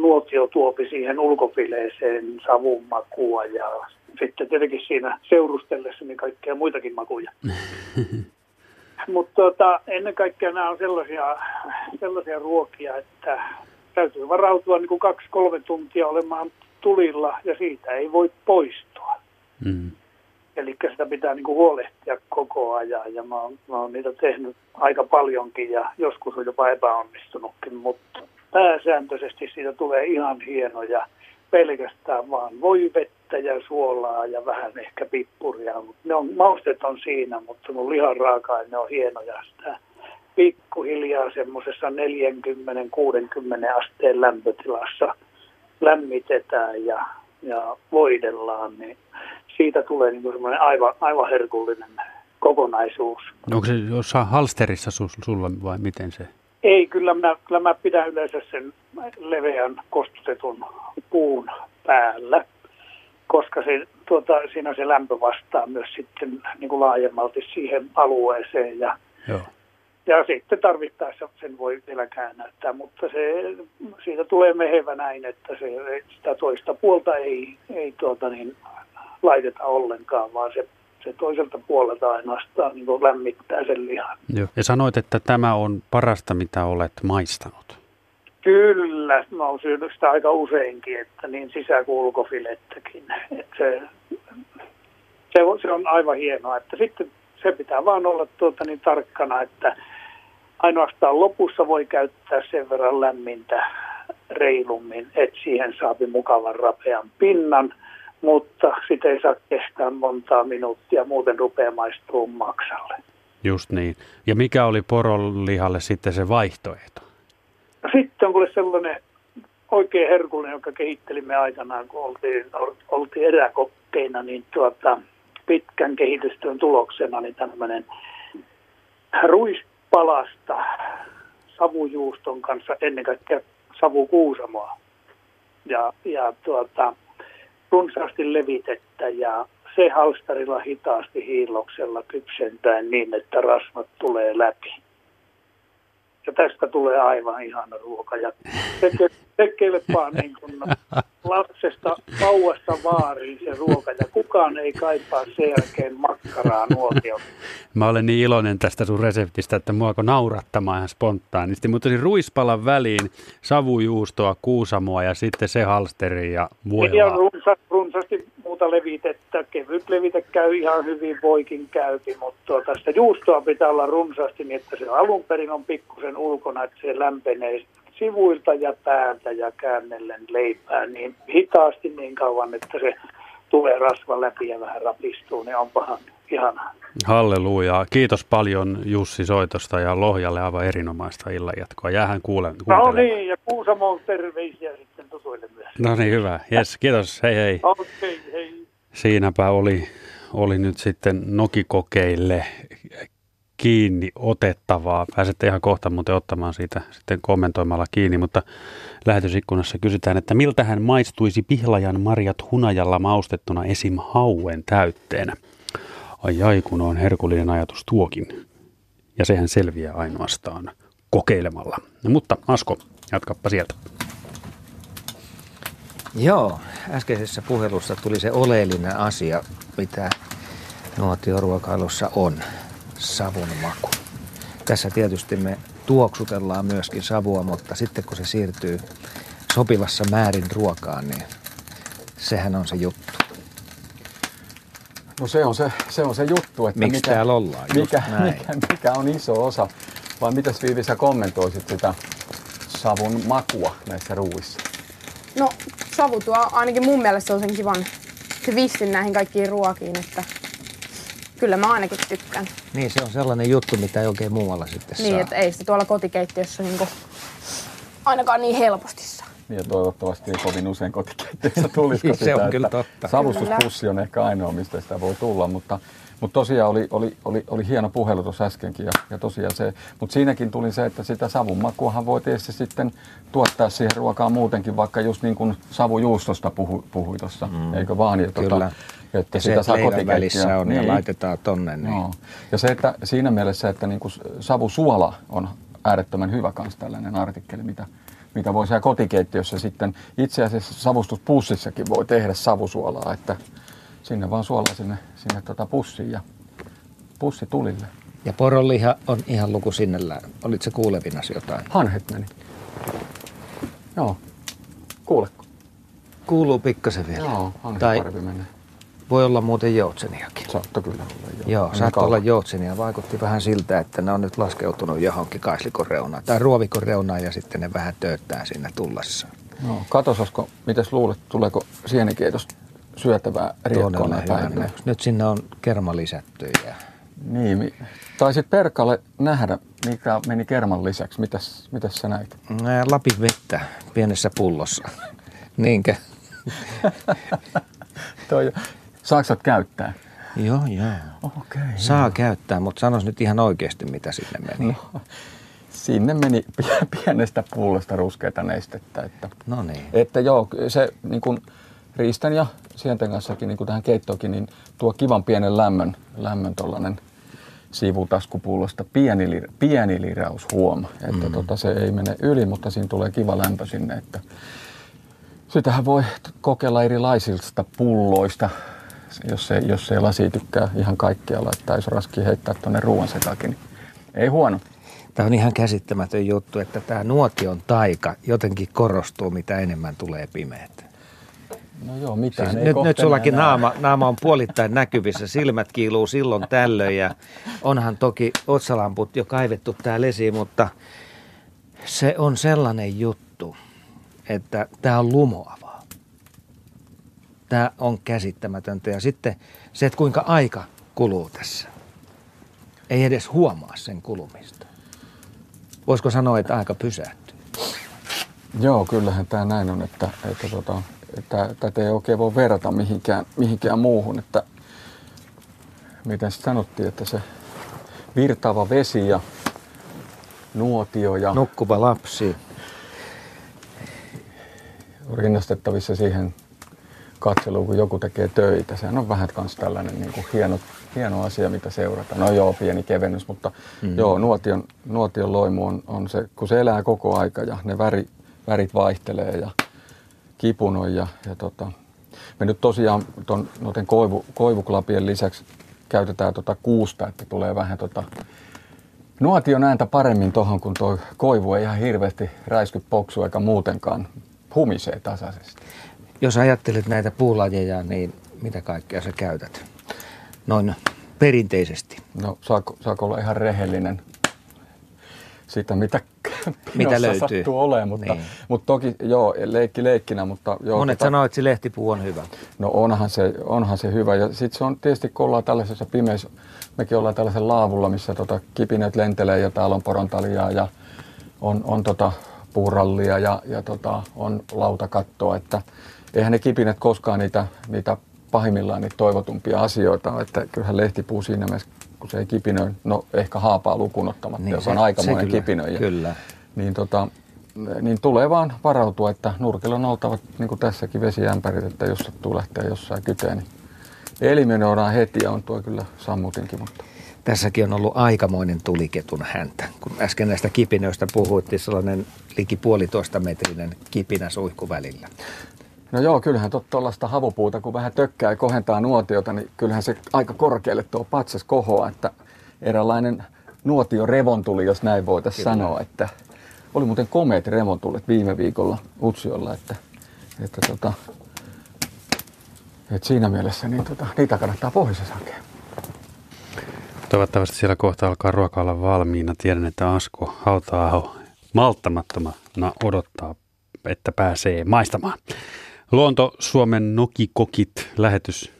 nuotio tuopi siihen ulkofileeseen savun makua ja sitten tietenkin siinä seurustellessa niin kaikkea muitakin makuja. (laughs) Mutta tota, ennen kaikkea nämä on sellaisia, sellaisia ruokia, että täytyy varautua niin kuin kaksi-kolme tuntia olemaan tulilla ja siitä ei voi poistua. Mm. Eli sitä pitää niin kuin huolehtia koko ajan ja mä oon, mä oon niitä tehnyt aika paljonkin ja joskus on jopa epäonnistunutkin, mutta pääsääntöisesti siitä tulee ihan hieno ja pelkästään vaan voivettä ja suolaa ja vähän ehkä pippuria. Ne on, maustet on siinä, mutta mun lihan raaka ne on hienoja. Sitä pikkuhiljaa semmoisessa 40-60 asteen lämpötilassa lämmitetään ja, ja voidellaan, niin siitä tulee niin semmoinen aivan, aivan herkullinen kokonaisuus. Onko se jossain halsterissa sus, sulla vai miten se? Ei, kyllä mä, kyllä mä pidän yleensä sen leveän kostutetun puun päällä, koska se tuota, siinä se lämpö vastaa myös sitten niin kuin laajemmalti siihen alueeseen ja, Joo. Ja sitten tarvittaessa sen voi vielä käännäyttää, mutta se, siitä tulee mehevä näin, että se, sitä toista puolta ei, ei tuota niin, laiteta ollenkaan, vaan se, se toiselta puolelta ainoastaan niin kuin lämmittää sen lihan. Joo. Ja sanoit, että tämä on parasta, mitä olet maistanut. Kyllä, mä oon syönyt sitä aika useinkin, että niin sisä- kuin ulkofilettäkin. Että se, se, on, se on aivan hienoa, että sitten se pitää vaan olla tuota niin tarkkana, että ainoastaan lopussa voi käyttää sen verran lämmintä reilummin, että siihen saapi mukavan rapean pinnan, mutta sitä ei saa kestää montaa minuuttia, muuten rupeaa maistumaan maksalle. Just niin. Ja mikä oli poronlihalle sitten se vaihtoehto? Sitten on kuule sellainen oikein herkullinen, joka kehittelimme aikanaan, kun oltiin, oltiin eräkokkeina, niin tuota, pitkän kehitystyön tuloksena niin tämmöinen ruispalasta savujuuston kanssa ennen kaikkea savukuusamoa ja, ja tuota, runsaasti levitettä ja se halstarilla hitaasti hiilloksella kypsentäen niin, että rasvat tulee läpi. Ja tästä tulee aivan ihana ruoka. Ja teke, tekelepaa niin kuin lapsesta vauvasta vaariin se ruoka. Ja kukaan ei kaipaa sen jälkeen makkaraa nuotioon. Mä olen niin iloinen tästä sun reseptistä, että muako naurattamaan ihan spontaanisti. Mutta siis ruispalan väliin savujuustoa, kuusamoa ja sitten se halsteri ja Ja voilaa. runsa, runsaasti muuta levitettä. Kevyt levite käy ihan hyvin, voikin käypi, mutta tuota, sitä juustoa pitää olla runsaasti niin, että se alun perin on pikkusen ulkona, että se lämpenee sivuilta ja päältä ja käännellen leipää niin hitaasti niin kauan, että se tulee rasva läpi ja vähän rapistuu, niin onpahan ihanaa. Halleluja. Kiitos paljon Jussi soitosta ja Lohjalle aivan erinomaista illanjatkoa. Jäähän kuulen, No niin, ja Kuusamoon terveisiä sitten tutuille myös. No niin, hyvä. Yes, kiitos. Hei hei. Okei, okay, hei. Siinäpä oli, oli nyt sitten Nokikokeille kiinni otettavaa. Pääsette ihan kohta muuten ottamaan siitä sitten kommentoimalla kiinni, mutta lähetysikkunassa kysytään, että miltähän maistuisi pihlajan marjat hunajalla maustettuna esim. hauen täytteenä. Ai ai, kun on herkullinen ajatus tuokin. Ja sehän selviää ainoastaan kokeilemalla. No, mutta Asko, jatkappa sieltä. Joo, äskeisessä puhelussa tuli se oleellinen asia, mitä nuotioruokailussa on, savun maku. Tässä tietysti me tuoksutellaan myöskin savua, mutta sitten kun se siirtyy sopivassa määrin ruokaan, niin sehän on se juttu. No se on se, se, on se juttu, että Miksi mikä, täällä ollaan, just mikä, näin. mikä, mikä on iso osa. Vai mitäs Viivi sä kommentoisit sitä savun makua näissä ruuissa? No savu tuo ainakin mun mielestä on sen kivan twistin näihin kaikkiin ruokiin, että kyllä mä ainakin tykkään. Niin, se on sellainen juttu, mitä ei oikein muualla sitten Niin, saa. että ei sitä tuolla kotikeittiössä niinku ainakaan niin helposti saa. Niin ja toivottavasti ei kovin usein kotikeittiössä tulisiko (laughs) Niin, se sitä, on kyllä totta. Savustuspussi on ehkä ainoa, mistä sitä voi tulla, mutta, mutta tosiaan oli, oli, oli, oli hieno puhelu tuossa äskenkin ja, ja tosiaan se, mutta siinäkin tuli se, että sitä savun makuahan voi tietysti sitten tuottaa siihen ruokaan muutenkin, vaikka just niin kuin savujuustosta puhui, puhui tuossa, mm, eikö vaan? Ja Kyllä. Tota, että Ja se, että välissä on ja laitetaan tonne. Niin. Joo. Ja se, että siinä mielessä, että niin kuin savusuola on äärettömän hyvä kans tällainen artikkeli, mitä, mitä voi siellä kotikeittiössä sitten, itse asiassa savustuspussissakin voi tehdä savusuolaa, että sinne vaan suolaa sinne, sinne tota pussiin ja pussi tulille. Ja poronliha on ihan luku sinnellään. Olit se kuulevinasi jotain? Hanhet meni. Joo. Kuuleko? Kuuluu pikkasen vielä. Joo, hanhet Tai voi olla muuten joutseniakin. Saattoi kyllä olla. Joo, Joo, kauan. olla joutsenia. Vaikutti vähän siltä, että ne on nyt laskeutunut johonkin kaislikon reunaan tai ruovikon reunaan ja sitten ne vähän tööttää siinä tullessa. Joo. Katos, mitäs luulet, tuleeko sienikeitosta syötävää hyvä. päivinä? Nyt sinne on kerma lisätty ja Niin, taisit Perkalle nähdä, mikä meni kerman lisäksi. Mitäs, mitäs sä näit? Lapin vettä pienessä pullossa. (laughs) Niinkö? Toi, saaksat käyttää? Joo, joo. Okei. Saa käyttää, mutta sanois nyt ihan oikeasti, mitä sinne meni. No, sinne meni pie- (laughs) pienestä pullosta ruskeata nestettä. Että, No niin. että joo, se niin kuin riistän ja sienten kanssakin, niin kuin tähän keittoonkin, niin tuo kivan pienen lämmön, lämmön tuollainen sivutaskupullosta pieni, pieni liraus huoma. Että mm. tota, se ei mene yli, mutta siinä tulee kiva lämpö sinne. Että sitähän voi kokeilla erilaisista pulloista, jos ei, jos ei lasi tykkää ihan kaikkialla, että jos raski heittää tuonne ruoan sekakin, niin ei huono. Tämä on ihan käsittämätön juttu, että tämä nuotion taika jotenkin korostuu, mitä enemmän tulee pimeät. No joo, mitään siis nyt, nyt sullakin naama, naama on puolittain näkyvissä, silmät kiiluu silloin tällöin ja onhan toki otsalamput jo kaivettu täällä esiin, mutta se on sellainen juttu, että tämä on lumoavaa. Tämä on käsittämätöntä ja sitten se, että kuinka aika kuluu tässä. Ei edes huomaa sen kulumista. Voisiko sanoa, että aika pysähtyy? Joo, kyllähän tämä näin on, että, että tota, tätä ei oikein voi verrata mihinkään, mihinkään muuhun, että miten sanottiin, että se virtaava vesi ja nuotio ja... Nukkuva lapsi. Rinnastettavissa siihen katseluun, kun joku tekee töitä. Sehän on vähän kans tällainen niin kuin hieno, hieno asia, mitä seurata. No joo, pieni kevennys, mutta mm. joo, nuotion, nuotion loimu on, on se, kun se elää koko aika ja ne väri, värit vaihtelee ja kipunoi. Ja, ja tota, me nyt tosiaan ton, noiden koivu, koivuklapien lisäksi käytetään tota kuusta, että tulee vähän tota, nuotion ääntä paremmin tuohon, kun tuo koivu ei ihan hirveästi räisky poksu eikä muutenkaan humisee tasaisesti. Jos ajattelet näitä puulajeja, niin mitä kaikkea sä käytät? Noin perinteisesti. No saako, saako olla ihan rehellinen? Sitä mitä, (laughs) mitä löytyy. sattuu olemaan, mutta, niin. mutta toki joo, leikki leikkinä, mutta joo. Monet tota, sanoo, että se lehtipuu on hyvä. No onhan se, onhan se hyvä ja sitten se on tietysti, kun ollaan tällaisessa pimeässä, mekin ollaan tällaisen laavulla, missä tota, kipineet lentelee ja täällä on porontalia ja on, on tota, puurallia ja, ja tota, on lautakattoa, että eihän ne kipinet koskaan niitä, niitä pahimmillaan niitä toivotumpia asioita, että kyllähän lehtipuu siinä mielessä, kun se ei kipinöi, no ehkä haapaa lukuun ottamatta, niin, jos on aikamoinen kyllä, kipinöi. Kyllä. Niin, tota, niin tulee vaan varautua, että nurkilla on oltava, niin kuin tässäkin vesiämpärit, että jos sattuu lähteä jossain kyteen, niin eliminoidaan heti ja on tuo kyllä sammutinkin, mutta Tässäkin on ollut aikamoinen tuliketun häntä. Kun äsken näistä kipinöistä puhuittiin, sellainen liki puolitoista metrinen kipinä suihku välillä. No joo, kyllähän tuollaista havupuuta, kun vähän tökkää ja kohentaa nuotiota, niin kyllähän se aika korkealle tuo patsas kohoa, että eräänlainen nuotio revontuli, jos näin voitaisiin sanoa, että oli muuten komeet revontulet viime viikolla Utsiolla, että, että, tota, että siinä mielessä niin tota, niitä kannattaa pohjoisessa hakea. Toivottavasti siellä kohta alkaa ruoka olla valmiina. Tiedän, että Asko hautaa malttamattomana odottaa, että pääsee maistamaan. Luonto Suomen Nokikokit lähetys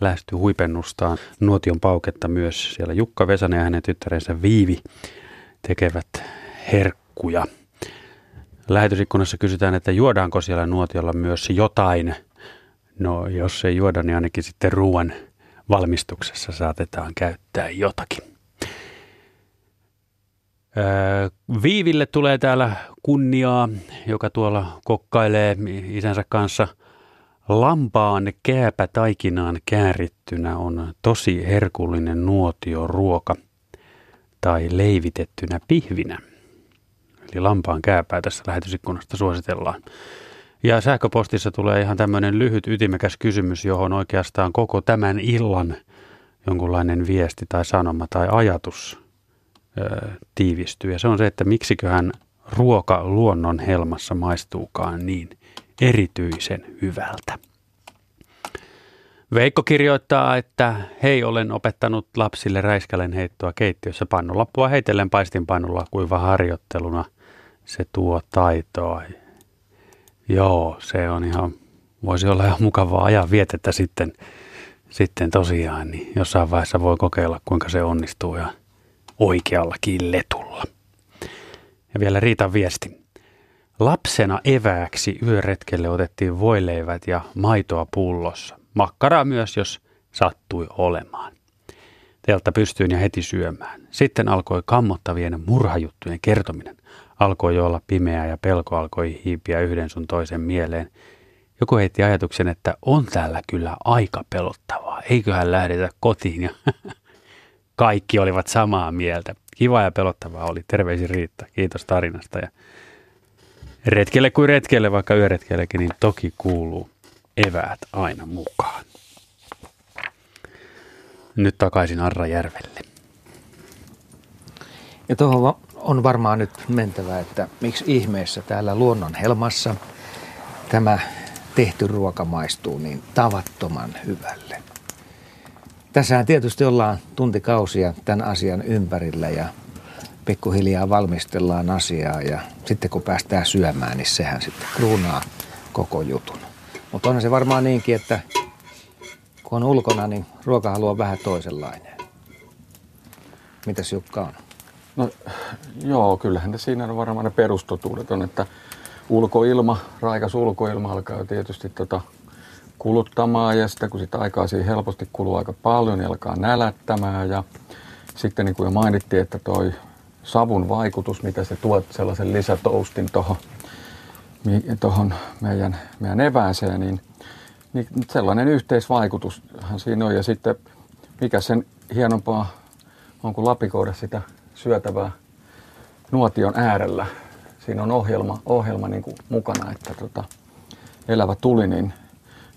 lähestyy huipennustaan. Nuotion pauketta myös siellä Jukka Vesanen ja hänen tyttärensä Viivi tekevät herkkuja. Lähetysikkunassa kysytään, että juodaanko siellä nuotiolla myös jotain. No jos ei juoda, niin ainakin sitten ruoan valmistuksessa saatetaan käyttää jotakin. Viiville tulee täällä kunniaa, joka tuolla kokkailee isänsä kanssa. Lampaan kääpä taikinaan käärittynä on tosi herkullinen nuotioruoka tai leivitettynä pihvinä. Eli lampaan kääpää tässä lähetysikkunasta suositellaan. Ja sähköpostissa tulee ihan tämmöinen lyhyt ytimekäs kysymys, johon oikeastaan koko tämän illan jonkunlainen viesti tai sanoma tai ajatus ö, tiivistyy. Ja se on se, että miksiköhän ruoka luonnon helmassa maistuukaan niin erityisen hyvältä. Veikko kirjoittaa, että hei, olen opettanut lapsille räiskälen heittoa keittiössä pannulappua heitellen paistinpannulla kuiva harjoitteluna. Se tuo taitoa. Joo, se on ihan, voisi olla ihan mukavaa ajan vietettä sitten, sitten tosiaan, niin jossain vaiheessa voi kokeilla, kuinka se onnistuu ja oikeallakin letulla. Ja vielä Riitan viesti. Lapsena evääksi yöretkelle otettiin voileivät ja maitoa pullossa. Makkaraa myös, jos sattui olemaan. Teltta pystyin ja heti syömään. Sitten alkoi kammottavien murhajuttujen kertominen. Alkoi olla pimeää ja pelko alkoi hiipiä yhden sun toisen mieleen. joku heitti ajatuksen, että on täällä kyllä aika pelottavaa. Eiköhän lähdetä kotiin ja (laughs) kaikki olivat samaa mieltä. Kiva ja pelottavaa oli. Terveisin Riitta. Kiitos tarinasta. Ja retkelle kuin retkelle, vaikka yöretkellekin, niin toki kuuluu eväät aina mukaan. Nyt takaisin Arrajärvelle. Ja tuohon on varmaan nyt mentävä, että miksi ihmeessä täällä luonnon helmassa tämä tehty ruoka maistuu niin tavattoman hyvälle. Tässähän tietysti ollaan tuntikausia tämän asian ympärillä ja pikkuhiljaa valmistellaan asiaa ja sitten kun päästään syömään, niin sehän sitten kruunaa koko jutun. Mutta onhan se varmaan niinkin, että kun on ulkona, niin ruokahalu on vähän toisenlainen. Mitäs Jukka on? No joo, kyllähän siinä on varmaan ne perustotuudet on, että ulkoilma, raikas ulkoilma alkaa tietysti tota kuluttamaan ja sitten kun sitä aikaa siihen helposti kuluu aika paljon, niin alkaa nälättämään ja sitten niin kuin jo mainittiin, että toi savun vaikutus, mitä se tuo sellaisen lisätoustin tuohon tohon meidän, meidän evääseen, niin, niin sellainen yhteisvaikutushan siinä on. Ja sitten mikä sen hienompaa on kuin lapikoida sitä syötävää nuotion äärellä. Siinä on ohjelma, ohjelma niin kuin mukana, että tota, elävä tuli, niin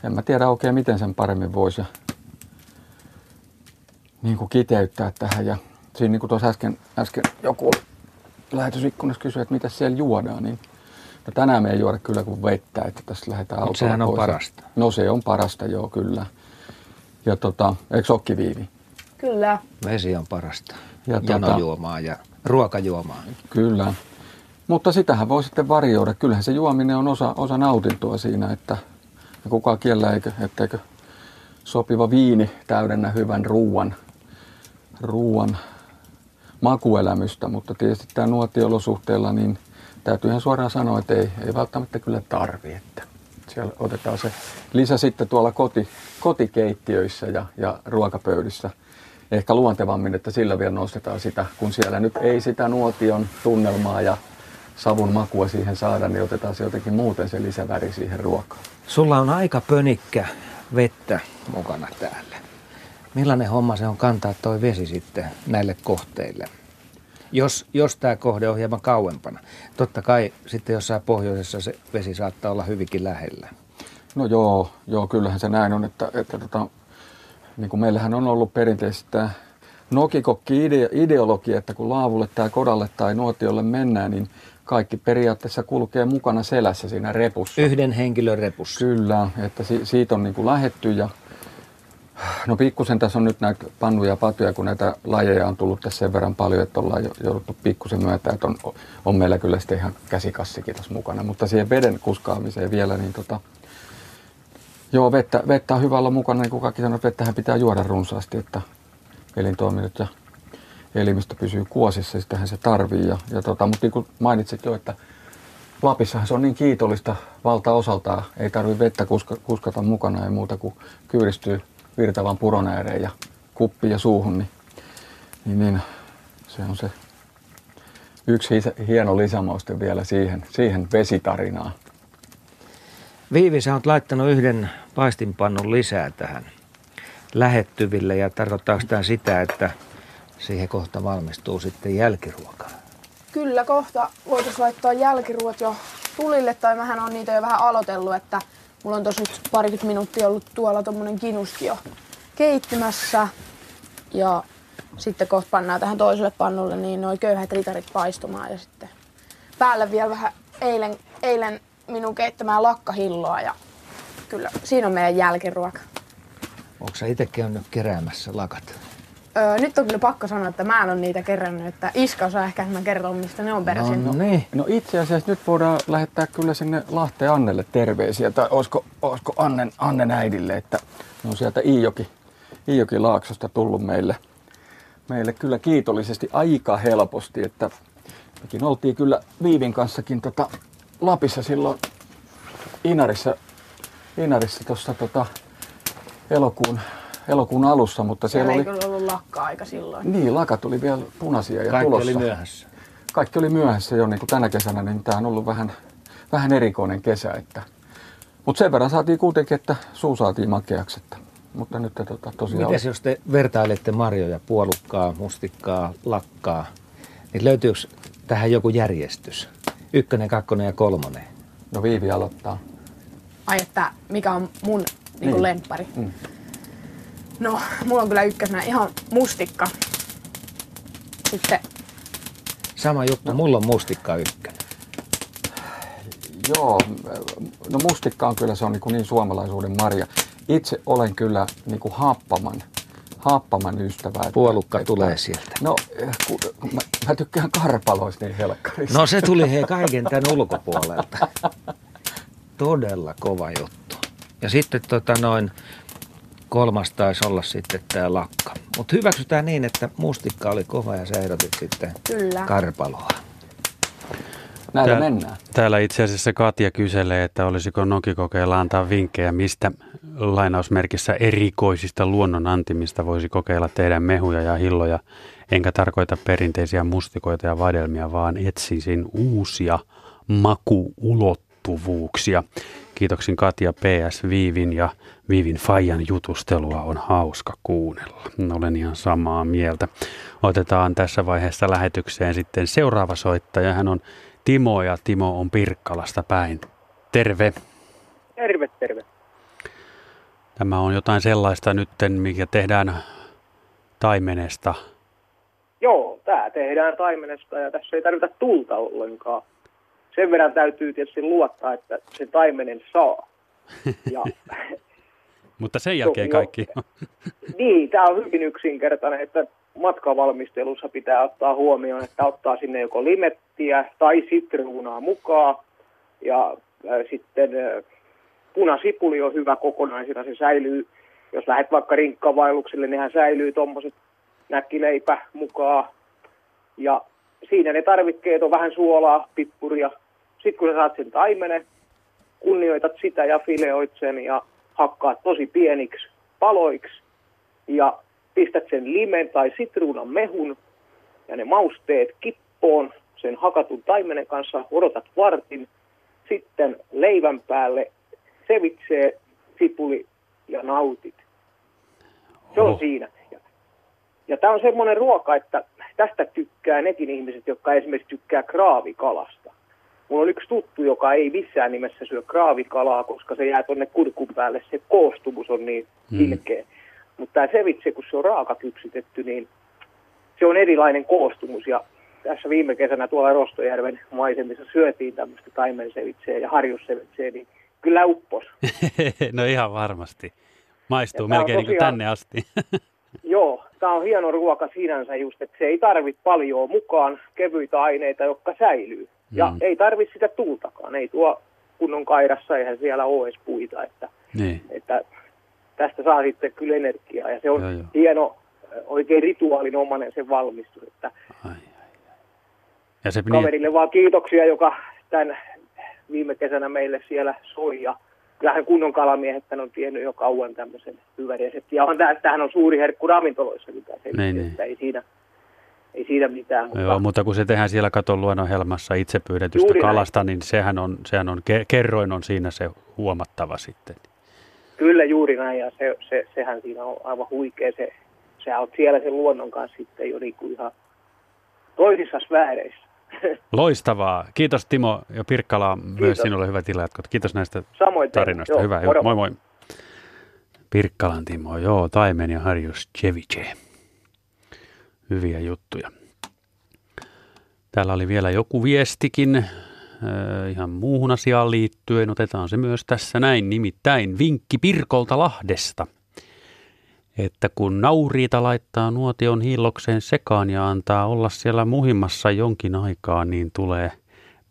en mä tiedä oikein miten sen paremmin voisi niin kuin kiteyttää tähän. Ja siinä niin kuin tuossa äsken, äsken joku lähetysikkunassa kysyi, että mitä siellä juodaan, niin no tänään me ei juoda kyllä kuin vettä, että tässä lähdetään Mutta sehän on parasta. No se on parasta, joo kyllä. Ja tota, eikö ole viivi? Kyllä. Vesi on parasta. Ja tota- Janojuomaa ja ruokajuomaa. Kyllä. Mutta sitähän voi sitten varjoida. Kyllähän se juominen on osa, osa nautintoa siinä, että kukaan kiellä, eikö, etteikö sopiva viini täydennä hyvän ruuan, ruuan makuelämystä, mutta tietysti tämä nuotiolosuhteella, niin täytyy ihan suoraan sanoa, että ei, ei välttämättä kyllä tarvi, että siellä otetaan se lisä sitten tuolla koti, kotikeittiöissä ja, ja ruokapöydissä ehkä luontevammin, että sillä vielä nostetaan sitä, kun siellä nyt ei sitä nuotion tunnelmaa ja savun makua siihen saada, niin otetaan se jotenkin muuten se lisäväri siihen ruokaan. Sulla on aika pönikkä vettä mukana täällä. Millainen homma se on kantaa toi vesi sitten näille kohteille? Jos, jos tämä kohde on hieman kauempana. Totta kai sitten jossain pohjoisessa se vesi saattaa olla hyvinkin lähellä. No joo, joo kyllähän se näin on, että, että tota, niin kuin meillähän on ollut perinteisesti tämä nokikokki-ideologia, että kun laavulle tai kodalle tai nuotiolle mennään, niin kaikki periaatteessa kulkee mukana selässä siinä repussa. Yhden henkilön repussa. Kyllä, että si- siitä on niin kuin lähetty ja No pikkusen tässä on nyt näitä pannuja ja patuja, kun näitä lajeja on tullut tässä sen verran paljon, että ollaan jouduttu pikkusen myötä, että on, on meillä kyllä sitten ihan käsikassikin tässä mukana. Mutta siihen veden kuskaamiseen vielä, niin tota, joo, vettä, vettä on hyvä olla mukana, niin kuin kaikki sanoo, että vettähän pitää juoda runsaasti, että elintoiminnot ja elimistö pysyy kuosissa, sitähän se tarvii. Ja, ja tota, mutta niin kuin mainitsit jo, että Lapissahan se on niin kiitollista valtaosaltaan. Ei tarvitse vettä kuska, kuskata mukana ja muuta kuin kyyristyy virtavan puron ääreen ja kuppi ja suuhun, niin, niin, niin se on se yksi hieno lisämauste vielä siihen, siihen vesitarinaan. Viivi, sä oot laittanut yhden paistinpannun lisää tähän lähettyville ja tarkoittaako tämä sitä, että siihen kohta valmistuu sitten jälkiruokaa? Kyllä, kohta voitaisiin laittaa jälkiruot jo tulille, tai mähän on niitä jo vähän aloitellut, että mulla on tosi nyt parikymmentä minuuttia ollut tuolla tommonen kinuski jo keittymässä. Ja sitten kohta pannaan tähän toiselle pannulle niin noin köyhät ritarit paistumaan ja sitten päälle vielä vähän eilen, eilen minun keittämään lakkahilloa ja kyllä siinä on meidän jälkiruoka. Onko sä itse käynyt keräämässä lakat? Öö, nyt on kyllä pakko sanoa, että mä en ole niitä kerännyt, että Iska osaa ehkä mä kertoa, mistä ne on peräisin. No, no, niin. no itse asiassa nyt voidaan lähettää kyllä sinne Lahteen Annelle terveisiä, tai olisiko, olisiko Annen, Annen äidille, että ne on sieltä Iijoki, Iijoki Laaksosta tullut meille, meille kyllä kiitollisesti aika helposti, että mekin oltiin kyllä Viivin kanssakin tota Lapissa silloin Inarissa, Inarissa tuossa tota elokuun elokuun alussa, mutta siellä, siellä oli... ei ollut lakka-aika silloin. Niin, lakat oli vielä punaisia ja Kaikki tulossa. oli myöhässä. Kaikki oli myöhässä jo niin kuin tänä kesänä, niin tämä on ollut vähän, vähän erikoinen kesä, että Mutta sen verran saatiin kuitenkin, että suu saatiin makeaksi. Että, mutta nyt tota, tosiaan... Mites jos te vertailette marjoja, puolukkaa, mustikkaa, lakkaa, niin löytyykö tähän joku järjestys? Ykkönen, kakkonen ja kolmonen. No Viivi aloittaa. Ai että mikä on mun niin Niin. lemppari? Mm. No, mulla on kyllä ykkösenä ihan mustikka. Sitten Sama juttu, mulla on mustikka ykkönen. Joo, no mustikka on kyllä se on niin, niin suomalaisuuden marja. Itse olen kyllä niin kuin haappaman, haappaman ystävä. että- Puolukka että- tulee sieltä. No, eh, ku, mä, mä tykkään karpaloista niin helkkarista. No se tuli hei kaiken tämän ulkopuolelta. Todella kova juttu. Ja sitten tota noin, kolmas taisi olla sitten tämä lakka. Mutta hyväksytään niin, että mustikka oli kova ja sä ehdotit sitten kyllä. karpaloa. Näillä Tää- mennään. Täällä itse asiassa Katja kyselee, että olisiko Nokikokeilla antaa vinkkejä, mistä lainausmerkissä erikoisista luonnonantimista voisi kokeilla tehdä mehuja ja hilloja. Enkä tarkoita perinteisiä mustikoita ja vadelmia, vaan etsisin uusia makuulottuvuuksia. Kiitoksin Katja PS Viivin ja Viivin Fajan jutustelua on hauska kuunnella. Olen ihan samaa mieltä. Otetaan tässä vaiheessa lähetykseen sitten seuraava soittaja. Hän on Timo ja Timo on Pirkkalasta päin. Terve. Terve, terve. Tämä on jotain sellaista nytten, mikä tehdään taimenesta. Joo, tämä tehdään taimenesta ja tässä ei tarvita tulta ollenkaan. Sen verran täytyy tietysti luottaa, että se taimenen saa. Ja, (laughs) Mutta sen jälkeen kaikki. (laughs) niin, tämä on hyvin yksinkertainen, että matkavalmistelussa pitää ottaa huomioon, että ottaa sinne joko limettiä tai sitruunaa mukaan. Ja äh, sitten äh, punasipuli on hyvä kokonaisena, se säilyy, jos lähdet vaikka rinkkavailukselle, niin hän säilyy tuommoiset näkkileipä mukaan. Ja siinä ne tarvikkeet on vähän suolaa, pippuria. Sitten kun sä saat sen taimenen, kunnioitat sitä ja fileoit sen ja hakkaat tosi pieniksi paloiksi ja pistät sen limen tai sitruunan mehun ja ne mausteet kippoon sen hakatun taimenen kanssa, odotat vartin, sitten leivän päälle sevitsee sipuli ja nautit. Se on Oho. siinä. Ja, ja tämä on semmoinen ruoka, että tästä tykkää nekin ihmiset, jotka esimerkiksi tykkää kraavikalasta. Mulla on yksi tuttu, joka ei missään nimessä syö kraavikalaa, koska se jää tonne kurkun päälle. Se koostumus on niin Mm. ilkeä. Mutta tämä sevitse, kun se on raakakypsytetty, niin se on erilainen koostumus. Ja tässä viime kesänä tuolla Rostojärven maisemissa syötiin tämmöistä taimensevitseä ja harjussevitseä, niin kyllä uppos. (laughs) no ihan varmasti. Maistuu Ja melkein niin kuin tosiaan- tänne asti. (laughs) Joo, tämä on hieno ruoka sinänsä just, että se ei tarvitse paljon mukaan kevyitä aineita, jotka säilyy. Ja Mm. ei tarvitse sitä tultakaan, ei tuo kunnon kairassa, eihän siellä ole edes puita, että, niin. että tästä saa sitten kyllä energiaa. Ja se on Joo, joo. hieno, oikein rituaalinomainen se valmistus, että Ai, ai, ai. Ja se niin, kaverille vaan kiitoksia, joka tämän viime kesänä meille siellä soi. Ja kyllähän kunnon kalamiehet on tiennyt jo kauan tämmöisen hyvän reseptin. Ja on tämähän on suuri herkku ravintoloissakin tämä se, Niin, niin. ei siinä, ei siinä mitään. Mutta Joo, mutta kun se tehdään siellä katon luonnonhelmassa itse pyydetystä Juuri näin. kalasta, niin sehän on, sehän on, ke- kerroin on siinä se huomattava sitten. Kyllä juuri näin, ja se, se, sehän siinä on aivan huikea. Se, sä oot siellä sen luonnon kanssa sitten jo niinku ihan toisissa sfääreissä. (laughs) Loistavaa. Kiitos Timo ja Pirkkala. Myös Kiitos. sinulle hyvät illanjatkot. Kiitos näistä Samoin tarinoista. Joo, Hyvä. moro. Moi moi. Pirkkalan Timo, joo, Taimen ja Harjus Ceviche. Hyviä juttuja. Täällä oli vielä joku viestikin äh, ihan muuhun asiaan liittyen. Otetaan se myös tässä näin. Nimittäin vinkki Pirkolta Lahdesta. Että kun nauriita laittaa nuotion hiillokseen sekaan ja antaa olla siellä muhimassa jonkin aikaa, niin tulee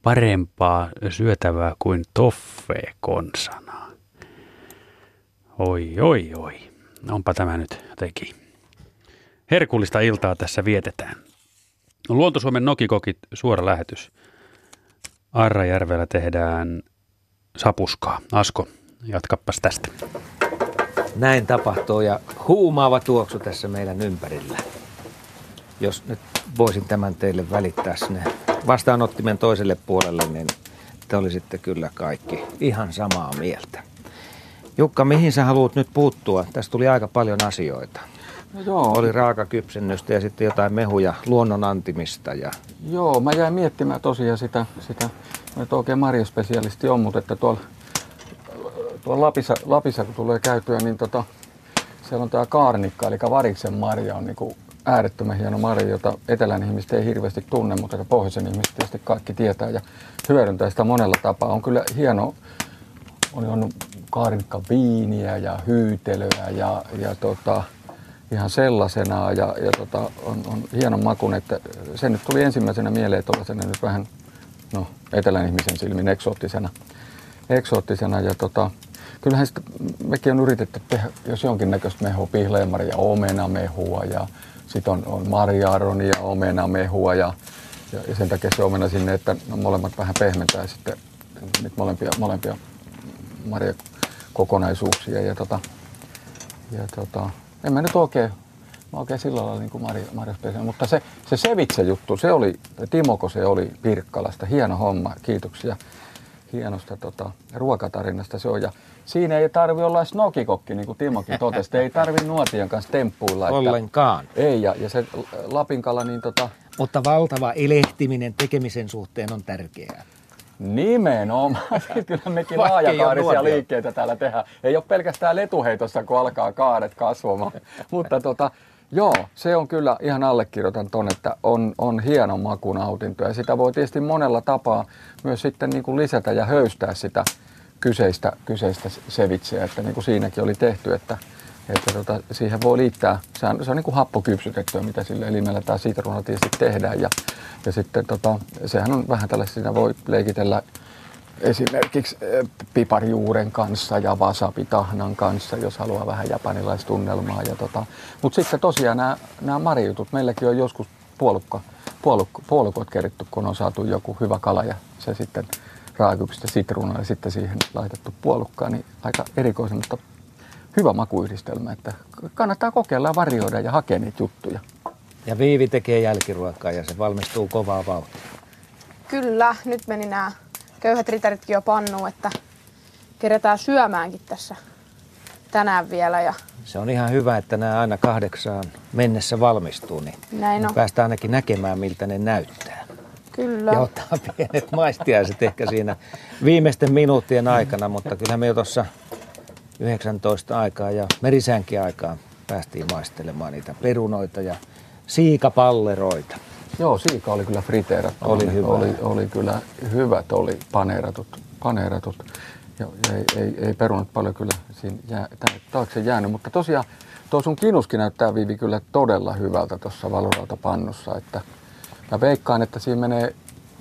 parempaa syötävää kuin toffee konsana. Oi, oi, oi. Onpa tämä nyt jotenkin. Herkullista iltaa tässä vietetään. Luontosuomen Nokikokit suora lähetys. Arrajärvellä tehdään sapuskaa. Asko, jatkappas tästä. Näin tapahtuu ja huumaava tuoksu tässä meidän ympärillä. Jos nyt voisin tämän teille välittää sinne vastaanottimen toiselle puolelle, niin Siitä oli sitten kyllä kaikki ihan samaa mieltä. Jukka, mihin sä haluat nyt puuttua? Tästä tuli aika paljon asioita. No joo. Oli raakakypsennystä ja sitten jotain mehuja luonnon antimista. Ja... Joo, mä jäin miettimään tosiaan sitä, sitä mä nyt oikein marjaspesialisti on, mutta että tuolla, tuolla Lapissa, Lapissa, kun tulee käytyä, niin tota, siellä on tämä kaarnikka, eli variksen marja on niin äärettömän hieno marja, jota etelän ihmiset ei hirveästi tunne, mutta pohjoisen ihmiset tietysti kaikki tietää ja hyödyntää sitä monella tapaa. On kyllä hieno, on, on kaarnikka viiniä ja hyytelöä ja, ja tota, ihan sellaisena ja, ja tota, on, on hienon makun, että se nyt tuli ensimmäisenä mieleen tuollaisena nyt vähän no, etelän ihmisen silmin eksoottisena. eksoottisena ja tota, kyllähän sitä, mekin on yritetty tehdä, jos jonkinnäköistä mehua, pihleenmarja ja omenamehua ja sitten on, on marjaaronia ja omenamehua ja, ja, ja, sen takia se omena sinne, että no, molemmat vähän pehmentää sitten niitä molempia, molempia marjakokonaisuuksia ja, tota, ja tota, en mä nyt oikein, mä oikein sillä lailla niin kuin Marja, Marja mutta se, se Sevitse juttu, se oli, Timoko se oli Pirkkalasta, hieno homma, kiitoksia hienosta tota, ruokatarinasta se on. Ja siinä ei tarvi olla edes nokikokki, niin kuin Timokin totesi. ei tarvi nuotion kanssa temppuilla. Että, Ollenkaan. Ei, ja, ja se Lapinkala, niin tota... Mutta valtava elehtiminen tekemisen suhteen on tärkeää. Nimenomaan. (laughs) Kyllä mekin laajakaarisia liikkeitä täällä tehdään. Ei ole pelkästään letuheitossa, kun alkaa kaaret kasvamaan. (laughs) Mutta tota, Joo, se on kyllä, ihan allekirjoitan ton, että on, on hieno makunautinto ja sitä voi tietysti monella tapaa myös sitten niin kuin lisätä ja höystää sitä kyseistä, kyseistä sevitseä, että niin kuin siinäkin oli tehty, että, että tota, siihen voi liittää, se on, se on niin kuin happokypsytettyä, mitä sille elimellä tai sitruunalla tietysti tehdään ja, ja sitten tota, sehän on vähän tällaista, siinä voi leikitellä esimerkiksi eh, piparjuuren kanssa ja wasabitahnan kanssa, jos haluaa vähän japanilaistunnelmaa. Ja tota. Mutta sitten tosiaan nämä, nämä marijutut, meilläkin on joskus puolukka, puolukko, puolukot keritty, kun on saatu joku hyvä kala ja se sitten raakyksistä sitruunalla ja sitten siihen laitettu puolukkaa, niin aika erikoisen, mutta hyvä makuyhdistelmä, että kannattaa kokeilla ja varioida ja hakea niitä juttuja. Ja Viivi tekee jälkiruokaa ja se valmistuu kovaa vauhtia. Kyllä, nyt meni nämä köyhät ritaritkin jo pannu, että kerätään syömäänkin tässä tänään vielä. Ja... Se on ihan hyvä, että nämä aina kahdeksaan mennessä valmistuu, niin Näin on. päästään ainakin näkemään, miltä ne näyttää. Kyllä. Ja ottaa pienet maistiaiset ehkä siinä viimeisten minuuttien aikana, mutta kyllä me jo tuossa 19 aikaa ja merisänkin aikaa päästiin maistelemaan niitä perunoita ja siikapalleroita. Joo, siika oli kyllä friteerattu. Oli hyvä. Oli, oli kyllä hyvät, oli paneeratut. paneeratut. Ja ei, ei, ei perunat paljon kyllä siinä jää, taakse jäänyt, mutta tosiaan tuo sun kinuskin näyttää Viivi kyllä todella hyvältä tuossa pannussa, että mä veikkaan, että siinä menee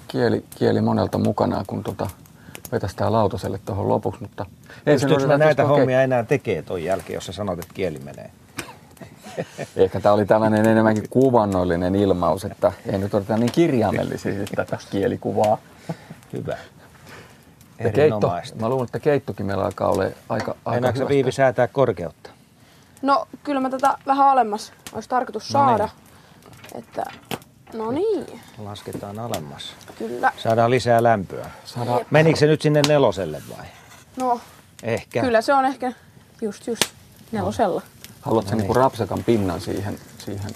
kieli, kieli monelta mukana, kun tota vetästää lautaselle tuohon lopuksi, mutta ei se näitä hommia enää tekee tuon jälkeen, jos sä sanot, että kieli menee. (laughs) Ehkä tämä oli tällainen enemmänkin kuvannollinen ilmaus, että ei nyt oteta niin kirjaimellisesti (laughs) tätä kielikuvaa. Hyvä. Ja keitto, mä luulen, että keittokin meillä alkaa olla aika, aika hyvä. Viivi säätää korkeutta? No kyllä mä tätä vähän alemmas olisi tarkoitus no saada. Niin. Että, no niin. Lasketaan alemmas. Kyllä. Saadaan lisää lämpöä. Saadaan... Menikö se nyt sinne neloselle vai? No. Ehkä. Kyllä se on ehkä just just nelosella. No. Haluatko no niin. niin rapsakan pinnan siihen, siihen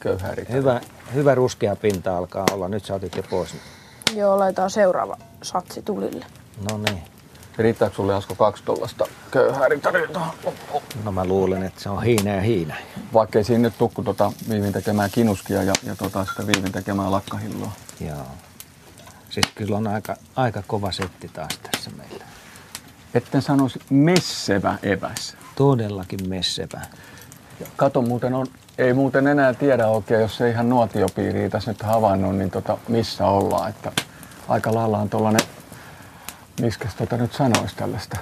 köyhään Hyvä, hyvä ruskea pinta alkaa olla. Nyt sä otit jo pois. Joo, laitetaan seuraava satsi tulille. No niin. Riittääkö sulle Asko kaksi tuollaista köyhää No mä luulen, että se on hiina ja hiina. Vaikka ei siinä nyt tukku tota viivin tekemään kinuskia ja, ja tota sitä viivin tekemään lakkahilloa. Joo. Siis kyllä on aika, aika kova setti taas tässä meillä. Etten sanoisi messevä eväs todellakin messepä. Kato muuten on, ei muuten enää tiedä oikein, jos ei ihan nuotiopiiriä tässä nyt havainnut, niin tota, missä ollaan. Että aika lailla on tuollainen, miskä tota nyt sanoisi tällaista,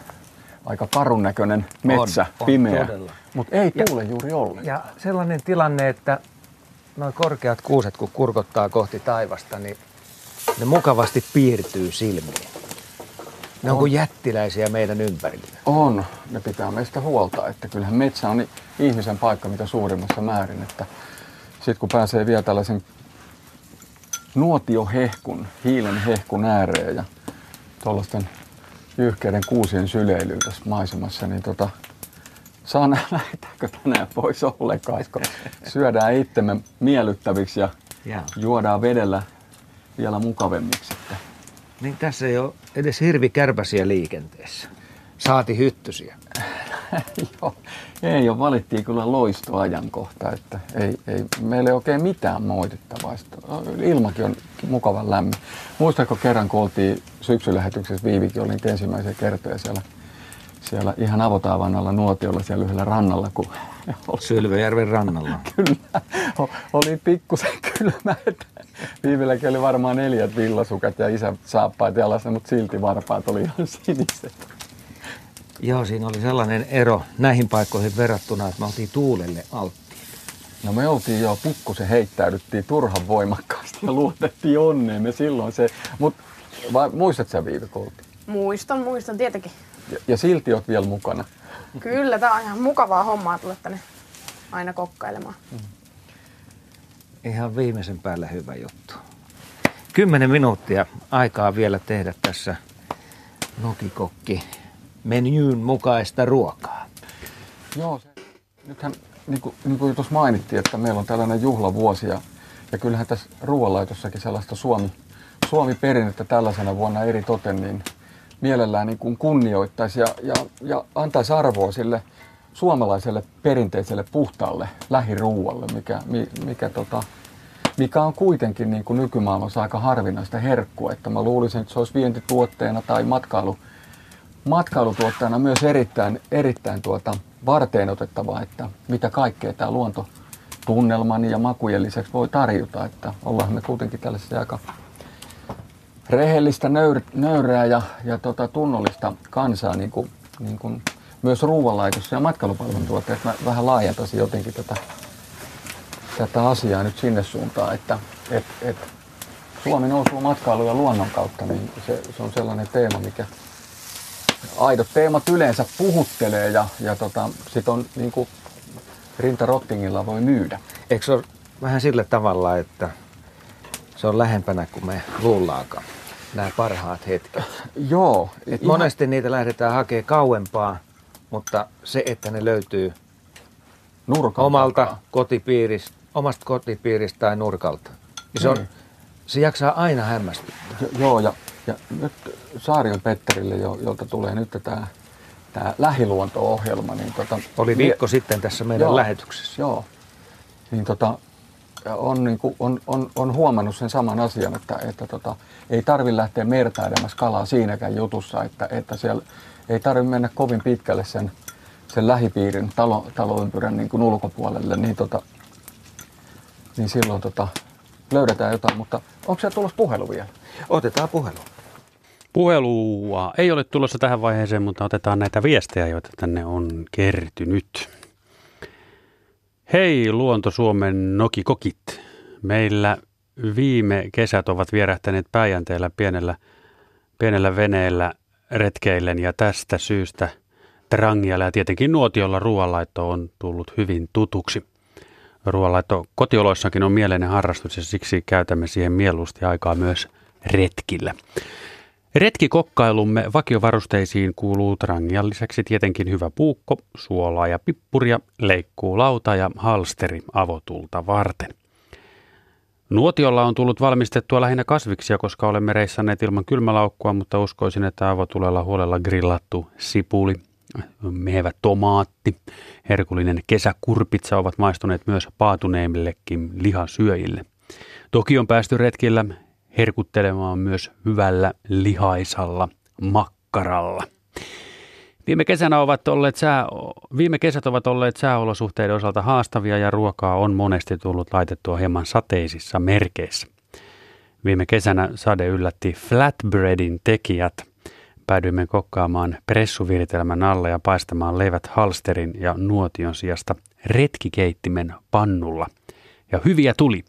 aika karun näköinen metsä, on, pimeä, mutta ei tuule juuri ollenkaan. Ja sellainen tilanne, että noin korkeat kuuset kun kurkottaa kohti taivasta, niin ne mukavasti piirtyy silmiin. Ne on, on kuin jättiläisiä meidän ympärillä. On. Ne pitää meistä huolta. Että kyllähän metsä on ihmisen paikka mitä suurimmassa määrin. Että sitten kun pääsee vielä tällaisen nuotiohehkun, hiilen hehkun ääreen ja tuollaisten jyhkeiden kuusien syleilyä tässä maisemassa, niin tota, saa nähdä, (laughs) lähdetäänkö tänään pois ollenkaan, kun syödään itsemme miellyttäviksi ja Jaa. juodaan vedellä vielä mukavemmiksi. Että Niin tässä ei ole edes hirvikärpäsiä liikenteessä. Saati hyttysiä. (laughs) Joo, ei ole, valittiin kyllä loistoajankohta, että ei, ei, meillä ei oikein mitään moitittavaa. Sitten Ilmakin on mukavan lämmin. Muistatko kerran, kun oltiin syksylähetyksessä Viivikin, oli ensimmäisiä kertoja siellä, siellä ihan avotaavan alla nuotiolla siellä yhdellä rannalla, kun Sylväjärven rannalla. (laughs) kyllä oli pikkusen kylmä, että Viivilläkin oli varmaan neljät villasukat ja isä saappaat jalassa, mutta silti varpaat oli ihan siniset. Joo, siinä oli sellainen ero näihin paikkoihin verrattuna, että me oltiin tuulelle alttiit. No me oltiin jo pikkusen heittäydyttiin turhan voimakkaasti ja luotettiin onneen me silloin se. Mutta muistat sä oltiin? Muistan, muistan tietenkin. Ja, ja silti oot vielä mukana. Kyllä, tää on ihan mukavaa hommaa tulla tänne aina kokkailemaan. Ihan viimeisen päälle hyvä juttu. Kymmenen minuuttia aikaa vielä tehdä tässä nokikokki menyyn mukaista ruokaa. Joo, se, nythän niin kuin, niin kuin tuossa mainittiin, että meillä on tällainen juhlavuosi ja, ja kyllähän tässä ruoanlaitossakin sellaista Suomi, Suomi-perinnettä tällaisena vuonna eri toten, niin mielellään niin kuin kunnioittaisi ja, ja, ja antaisi arvoa sille suomalaiselle perinteiselle puhtaalle lähiruualle, mikä, mi, mikä, tota, mikä on kuitenkin niin kuin nykymaailmassa aika harvinaista herkkua. Että mä luulisin, että se olisi vientituotteena tai matkailu, matkailutuotteena myös erittäin, erittäin tuota, varteen otettavaa, että mitä kaikkea tämä luonto tunnelman ja makujen lisäksi voi tarjota. Että ollaan me kuitenkin tällaisia aika rehellistä, nöyr, nöyrää ja, ja tota, tunnollista kansaa, niin kuin, niin kuin myös ruoanlaitossa ja matkailupalveluntuotteet. Mä vähän laajentaisin jotenkin tätä, tätä asiaa nyt sinne suuntaan, että et, et Suomi nousuu matkailu ja luonnon kautta, niin se, se on sellainen teema, mikä aidot teemat yleensä puhuttelee ja, ja tota, sit on niin kuin Rinta Rottingilla voi myydä. Eikö se ole vähän sillä tavalla, että se on lähempänä kuin me luullaakaan, nämä parhaat hetket? (clears throat) Joo. Et monesti niitä lähdetään hakemaan kauempaa, mutta se, että ne löytyy Nurkan omalta takaa. kotipiiristä, omasta kotipiiristä tai nurkalta, niin se, on, Niin. se jaksaa aina hämmästyttää. Jo- Joo, ja, ja nyt Saarion Petterille, jo, jolta tulee nyt tämä tämä lähiluonto-ohjelma, niin tota, Oli mie- viikko sitten tässä meidän Joo. lähetyksessä. Joo. Niin tota, on, niin kuin, on, on, on, huomannut sen saman asian, että, että tota, ei tarvi lähteä mertailemassa kalaa siinäkään jutussa, että, että siellä ei tarvi mennä kovin pitkälle sen, sen lähipiirin talo, taloympyrän niin kuin ulkopuolelle, niin, tota, niin silloin tota, löydetään jotain. Mutta onko se tulossa puhelu vielä? Otetaan puhelu. Puhelua ei ole tulossa tähän vaiheeseen, mutta otetaan näitä viestejä, joita tänne on kertynyt. Hei Luonto Suomen nokikokit. Meillä viime kesät ovat vierähtäneet Päijänteellä pienellä, pienellä veneellä retkeillen ja tästä syystä Trangialla ja tietenkin Nuotiolla ruoanlaitto on tullut hyvin tutuksi. Ruoanlaitto kotioloissakin on mieleinen harrastus ja siksi käytämme siihen mieluusti aikaa myös retkillä. Retkikokkailumme vakiovarusteisiin kuuluu trangian lisäksi tietenkin hyvä puukko, suolaa ja pippuria, leikkuulauta ja halsteri avotulta varten. Nuotiolla on tullut valmistettua lähinnä kasviksia, koska olemme reissanneet ilman kylmälaukkua, mutta uskoisin, että avotulella huolella grillattu sipuli, mehevä tomaatti, herkullinen kesäkurpitsa ovat maistuneet myös paatuneimmillekin lihasyöjille. Toki on päästy retkillä herkuttelemaan myös hyvällä lihaisalla makkaralla. Viime, kesänä ovat olleet sää, viime kesät ovat olleet sääolosuhteiden osalta haastavia ja ruokaa on monesti tullut laitettua hieman sateisissa merkeissä. Viime kesänä sade yllätti flatbreadin tekijät. Päädyimme kokkaamaan pressuviritelmän alla ja paistamaan leivät halsterin ja nuotion sijasta retkikeittimen pannulla. Ja hyviä tuli.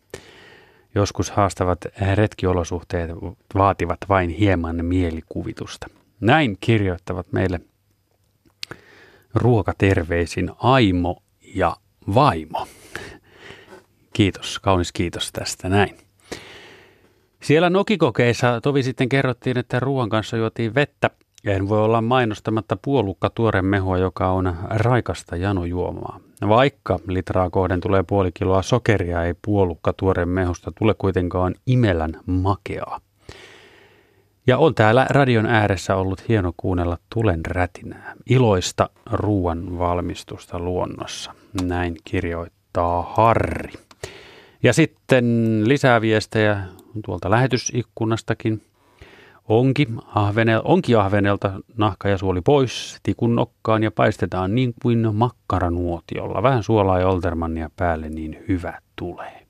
Joskus haastavat retkiolosuhteet vaativat vain hieman mielikuvitusta. Näin kirjoittavat meille ruokaterveisin Aimo ja Vaimo. Kiitos, kaunis kiitos tästä näin. Siellä nokikokeissa tovi sitten kerrottiin, että ruoan kanssa juotiin vettä. En voi olla mainostamatta puolukka tuoren mehua, joka on raikasta janojuomaa. Vaikka litraa kohden tulee puoli kiloa sokeria, ei puolukka tuoren mehusta tule kuitenkaan imelän makeaa. Ja on täällä radion ääressä ollut hieno kuunnella tulen rätinää, iloista ruoan valmistusta luonnossa. Näin kirjoittaa Harri. Ja sitten lisää viestejä tuolta lähetysikkunastakin. Onki, ahvenel, onki ahvenelta nahka ja suoli pois, tikun nokkaan ja paistetaan niin kuin makkaranuotiolla. Vähän suolaa ja oltermannia päälle, niin hyvä tulee.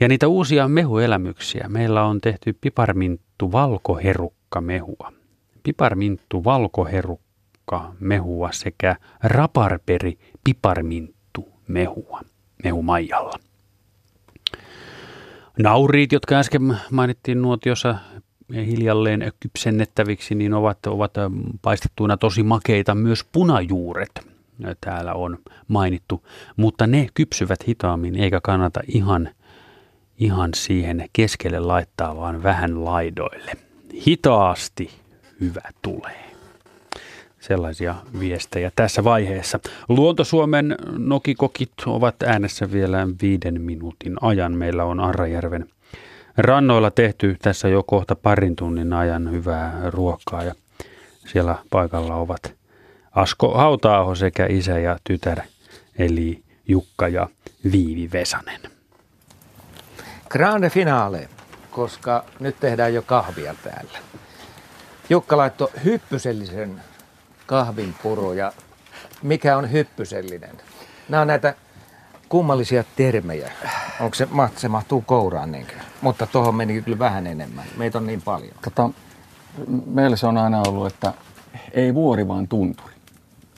Ja niitä uusia mehuelämyksiä. Meillä on tehty piparminttu valkoherukka mehua. Piparminttu valkoherukka mehua sekä raparperi piparminttu mehua mehumaijalla. Nauriit, jotka äsken mainittiin nuotiossa hiljalleen kypsennettäviksi, niin ovat, ovat paistettuina tosi makeita. Myös punajuuret täällä on mainittu, mutta ne kypsyvät hitaammin eikä kannata ihan, ihan siihen keskelle laittaa, vaan vähän laidoille. Hitaasti hyvä tulee sellaisia viestejä tässä vaiheessa. Luontosuomen nokikokit ovat äänessä vielä viiden minuutin ajan. Meillä on Arrajärven rannoilla tehty tässä jo kohta parin tunnin ajan hyvää ruokaa ja siellä paikalla ovat Asko Hautaaho sekä isä ja tytär eli Jukka ja Viivi Vesanen. Grande finale, koska nyt tehdään jo kahvia täällä. Jukka laittoi hyppysellisen kahvinpuru ja mikä on hyppysellinen. Nämä on näitä kummallisia termejä. Onko se, se mahtuu kouraan niinkö? Mutta tuohon meni kyllä vähän enemmän. Meitä on niin paljon. Tota, meillä se on aina ollut, että ei vuori vaan tunturi.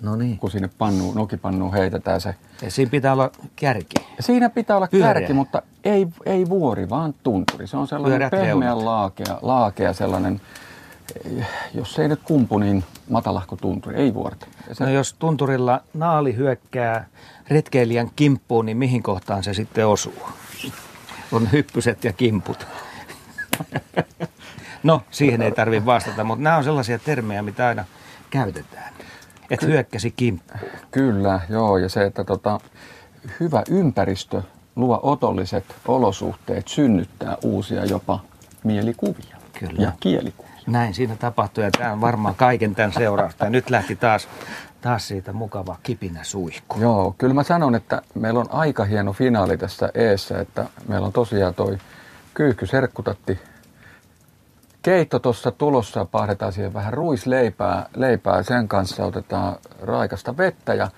No niin. Kun sinne pannu, nokipannuun heitetään se. Ja siinä pitää olla kärki. Siinä pitää olla Pyöreä. kärki, mutta ei, ei vuori, vaan tunturi. Se on sellainen Pyöreät pehmeä laakea, laakea sellainen jos ei nyt kumpu, niin matalahko tunturi, ei vuorta. Se... No jos tunturilla naali hyökkää retkeilijän kimppuun, niin mihin kohtaan se sitten osuu? On hyppyset ja kimput. no, siihen ei tarvitse vastata, mutta nämä on sellaisia termejä, mitä aina käytetään. Että hyökkäsi kimppuun. Kyllä, joo. Ja se, että tota, hyvä ympäristö luo otolliset olosuhteet synnyttää uusia jopa mielikuvia Kyllä. ja kielikuvia. Näin siinä tapahtui ja tämä on varmaan kaiken tämän seurausta. Ja nyt lähti taas, taas siitä mukava kipinä suihku. Joo, kyllä mä sanon, että meillä on aika hieno finaali tässä eessä, että meillä on tosiaan toi kyyhky serkkutatti keitto tuossa tulossa, pahdetaan siihen vähän ruisleipää, leipää, sen kanssa otetaan raikasta vettä ja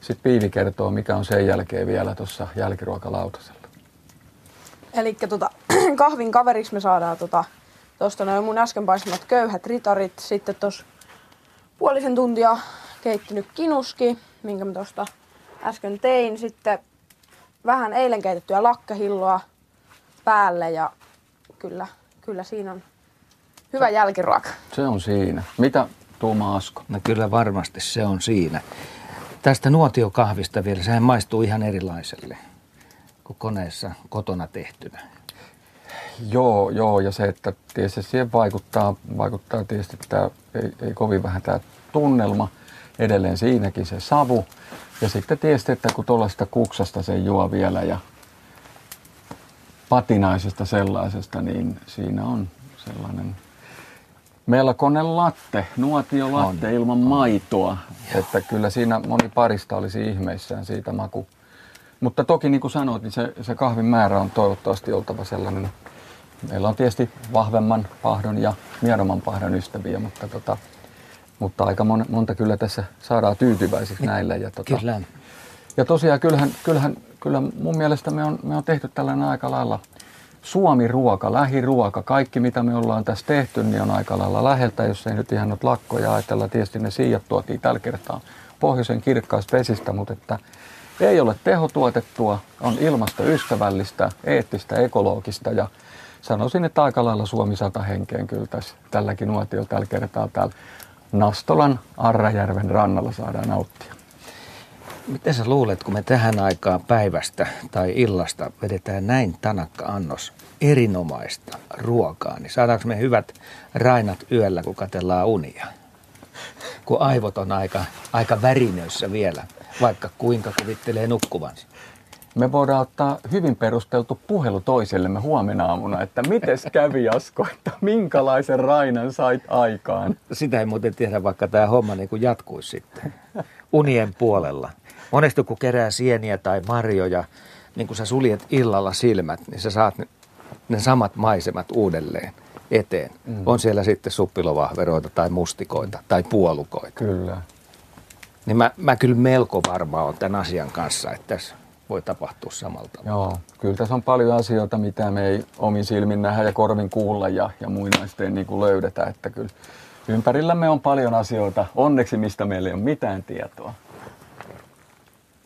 sitten Piivi kertoo, mikä on sen jälkeen vielä tuossa jälkiruokalautasella. Eli tota, (clears throat) kahvin kaveriksi me saadaan tota, Tuosta noin mun äsken paistamat köyhät ritarit. Sitten tuossa puolisen tuntia keittynyt kinuski, minkä mä tuosta äsken tein. Sitten vähän eilen keitettyä lakkahilloa päälle ja kyllä, kyllä siinä on hyvä jälkiruoka. Se on siinä. Mitä tuuma Asko? No kyllä varmasti se on siinä. Tästä nuotiokahvista vielä, sehän maistuu ihan erilaiselle kuin koneessa kotona tehtynä. Joo, joo, ja se, että tietysti siihen vaikuttaa, vaikuttaa tietysti tämä, ei, ei kovin vähän tämä tunnelma, edelleen siinäkin se savu. Ja sitten tietysti, että kun tuollaista kuksasta se juo vielä ja patinaisesta sellaisesta, niin siinä on sellainen melkoinen latte, nuotiolatte on, ilman on. maitoa. Joo. Että kyllä siinä moni parista olisi ihmeissään siitä maku. Mutta toki niin kuin sanoit, niin se, se kahvin määrä on toivottavasti oltava sellainen meillä on tietysti vahvemman pahdon ja miedomman pahdon ystäviä, mutta, tota, mutta aika mon, monta kyllä tässä saadaan tyytyväisiksi näille. Ja, tota, kyllä. Ja tosiaan kyllähän, kyllähän kyllä mun mielestä me on, me on tehty tällainen aika lailla Suomi-ruoka, lähiruoka, kaikki mitä me ollaan tässä tehty, niin on aika lailla läheltä, jos ei nyt ihan nyt lakkoja ajatella. Tietysti ne siijat tuotiin tällä kertaa pohjoisen kirkkaasta vesistä, mutta että ei ole tehotuotettua, on ilmastoystävällistä, eettistä, ekologista ja sanoisin, että aika lailla Suomi sata henkeen kyllä tässä, tälläkin nuotiolla tällä kertaa täällä Nastolan Arrajärven rannalla saadaan nauttia. Miten sä luulet, kun me tähän aikaan päivästä tai illasta vedetään näin tanakka annos erinomaista ruokaa, niin saadaanko me hyvät rainat yöllä, kun katellaan unia? Kun aivot on aika, aika värinöissä vielä, vaikka kuinka kuvittelee nukkuvansa. Me voidaan ottaa hyvin perusteltu puhelu toisellemme huomenna aamuna, että miten kävi Asko, että minkälaisen rainan sait aikaan? Sitä ei muuten tiedä, vaikka tämä homma niin kuin jatkuisi sitten unien puolella. Monesti kun kerää sieniä tai marjoja, niin kun sä suljet illalla silmät, niin sä saat ne, ne samat maisemat uudelleen eteen. Mm. On siellä sitten suppilovahveroita tai mustikoita tai puolukoita. Kyllä. Niin mä, mä kyllä melko varma on tämän asian kanssa, että tässä voi tapahtua samalta. Joo, kyllä tässä on paljon asioita, mitä me ei omin silmin nähdä ja korvin kuulla ja, ja muinaisten niin kuin löydetä. Että kyllä ympärillämme on paljon asioita, onneksi mistä meillä ei ole mitään tietoa.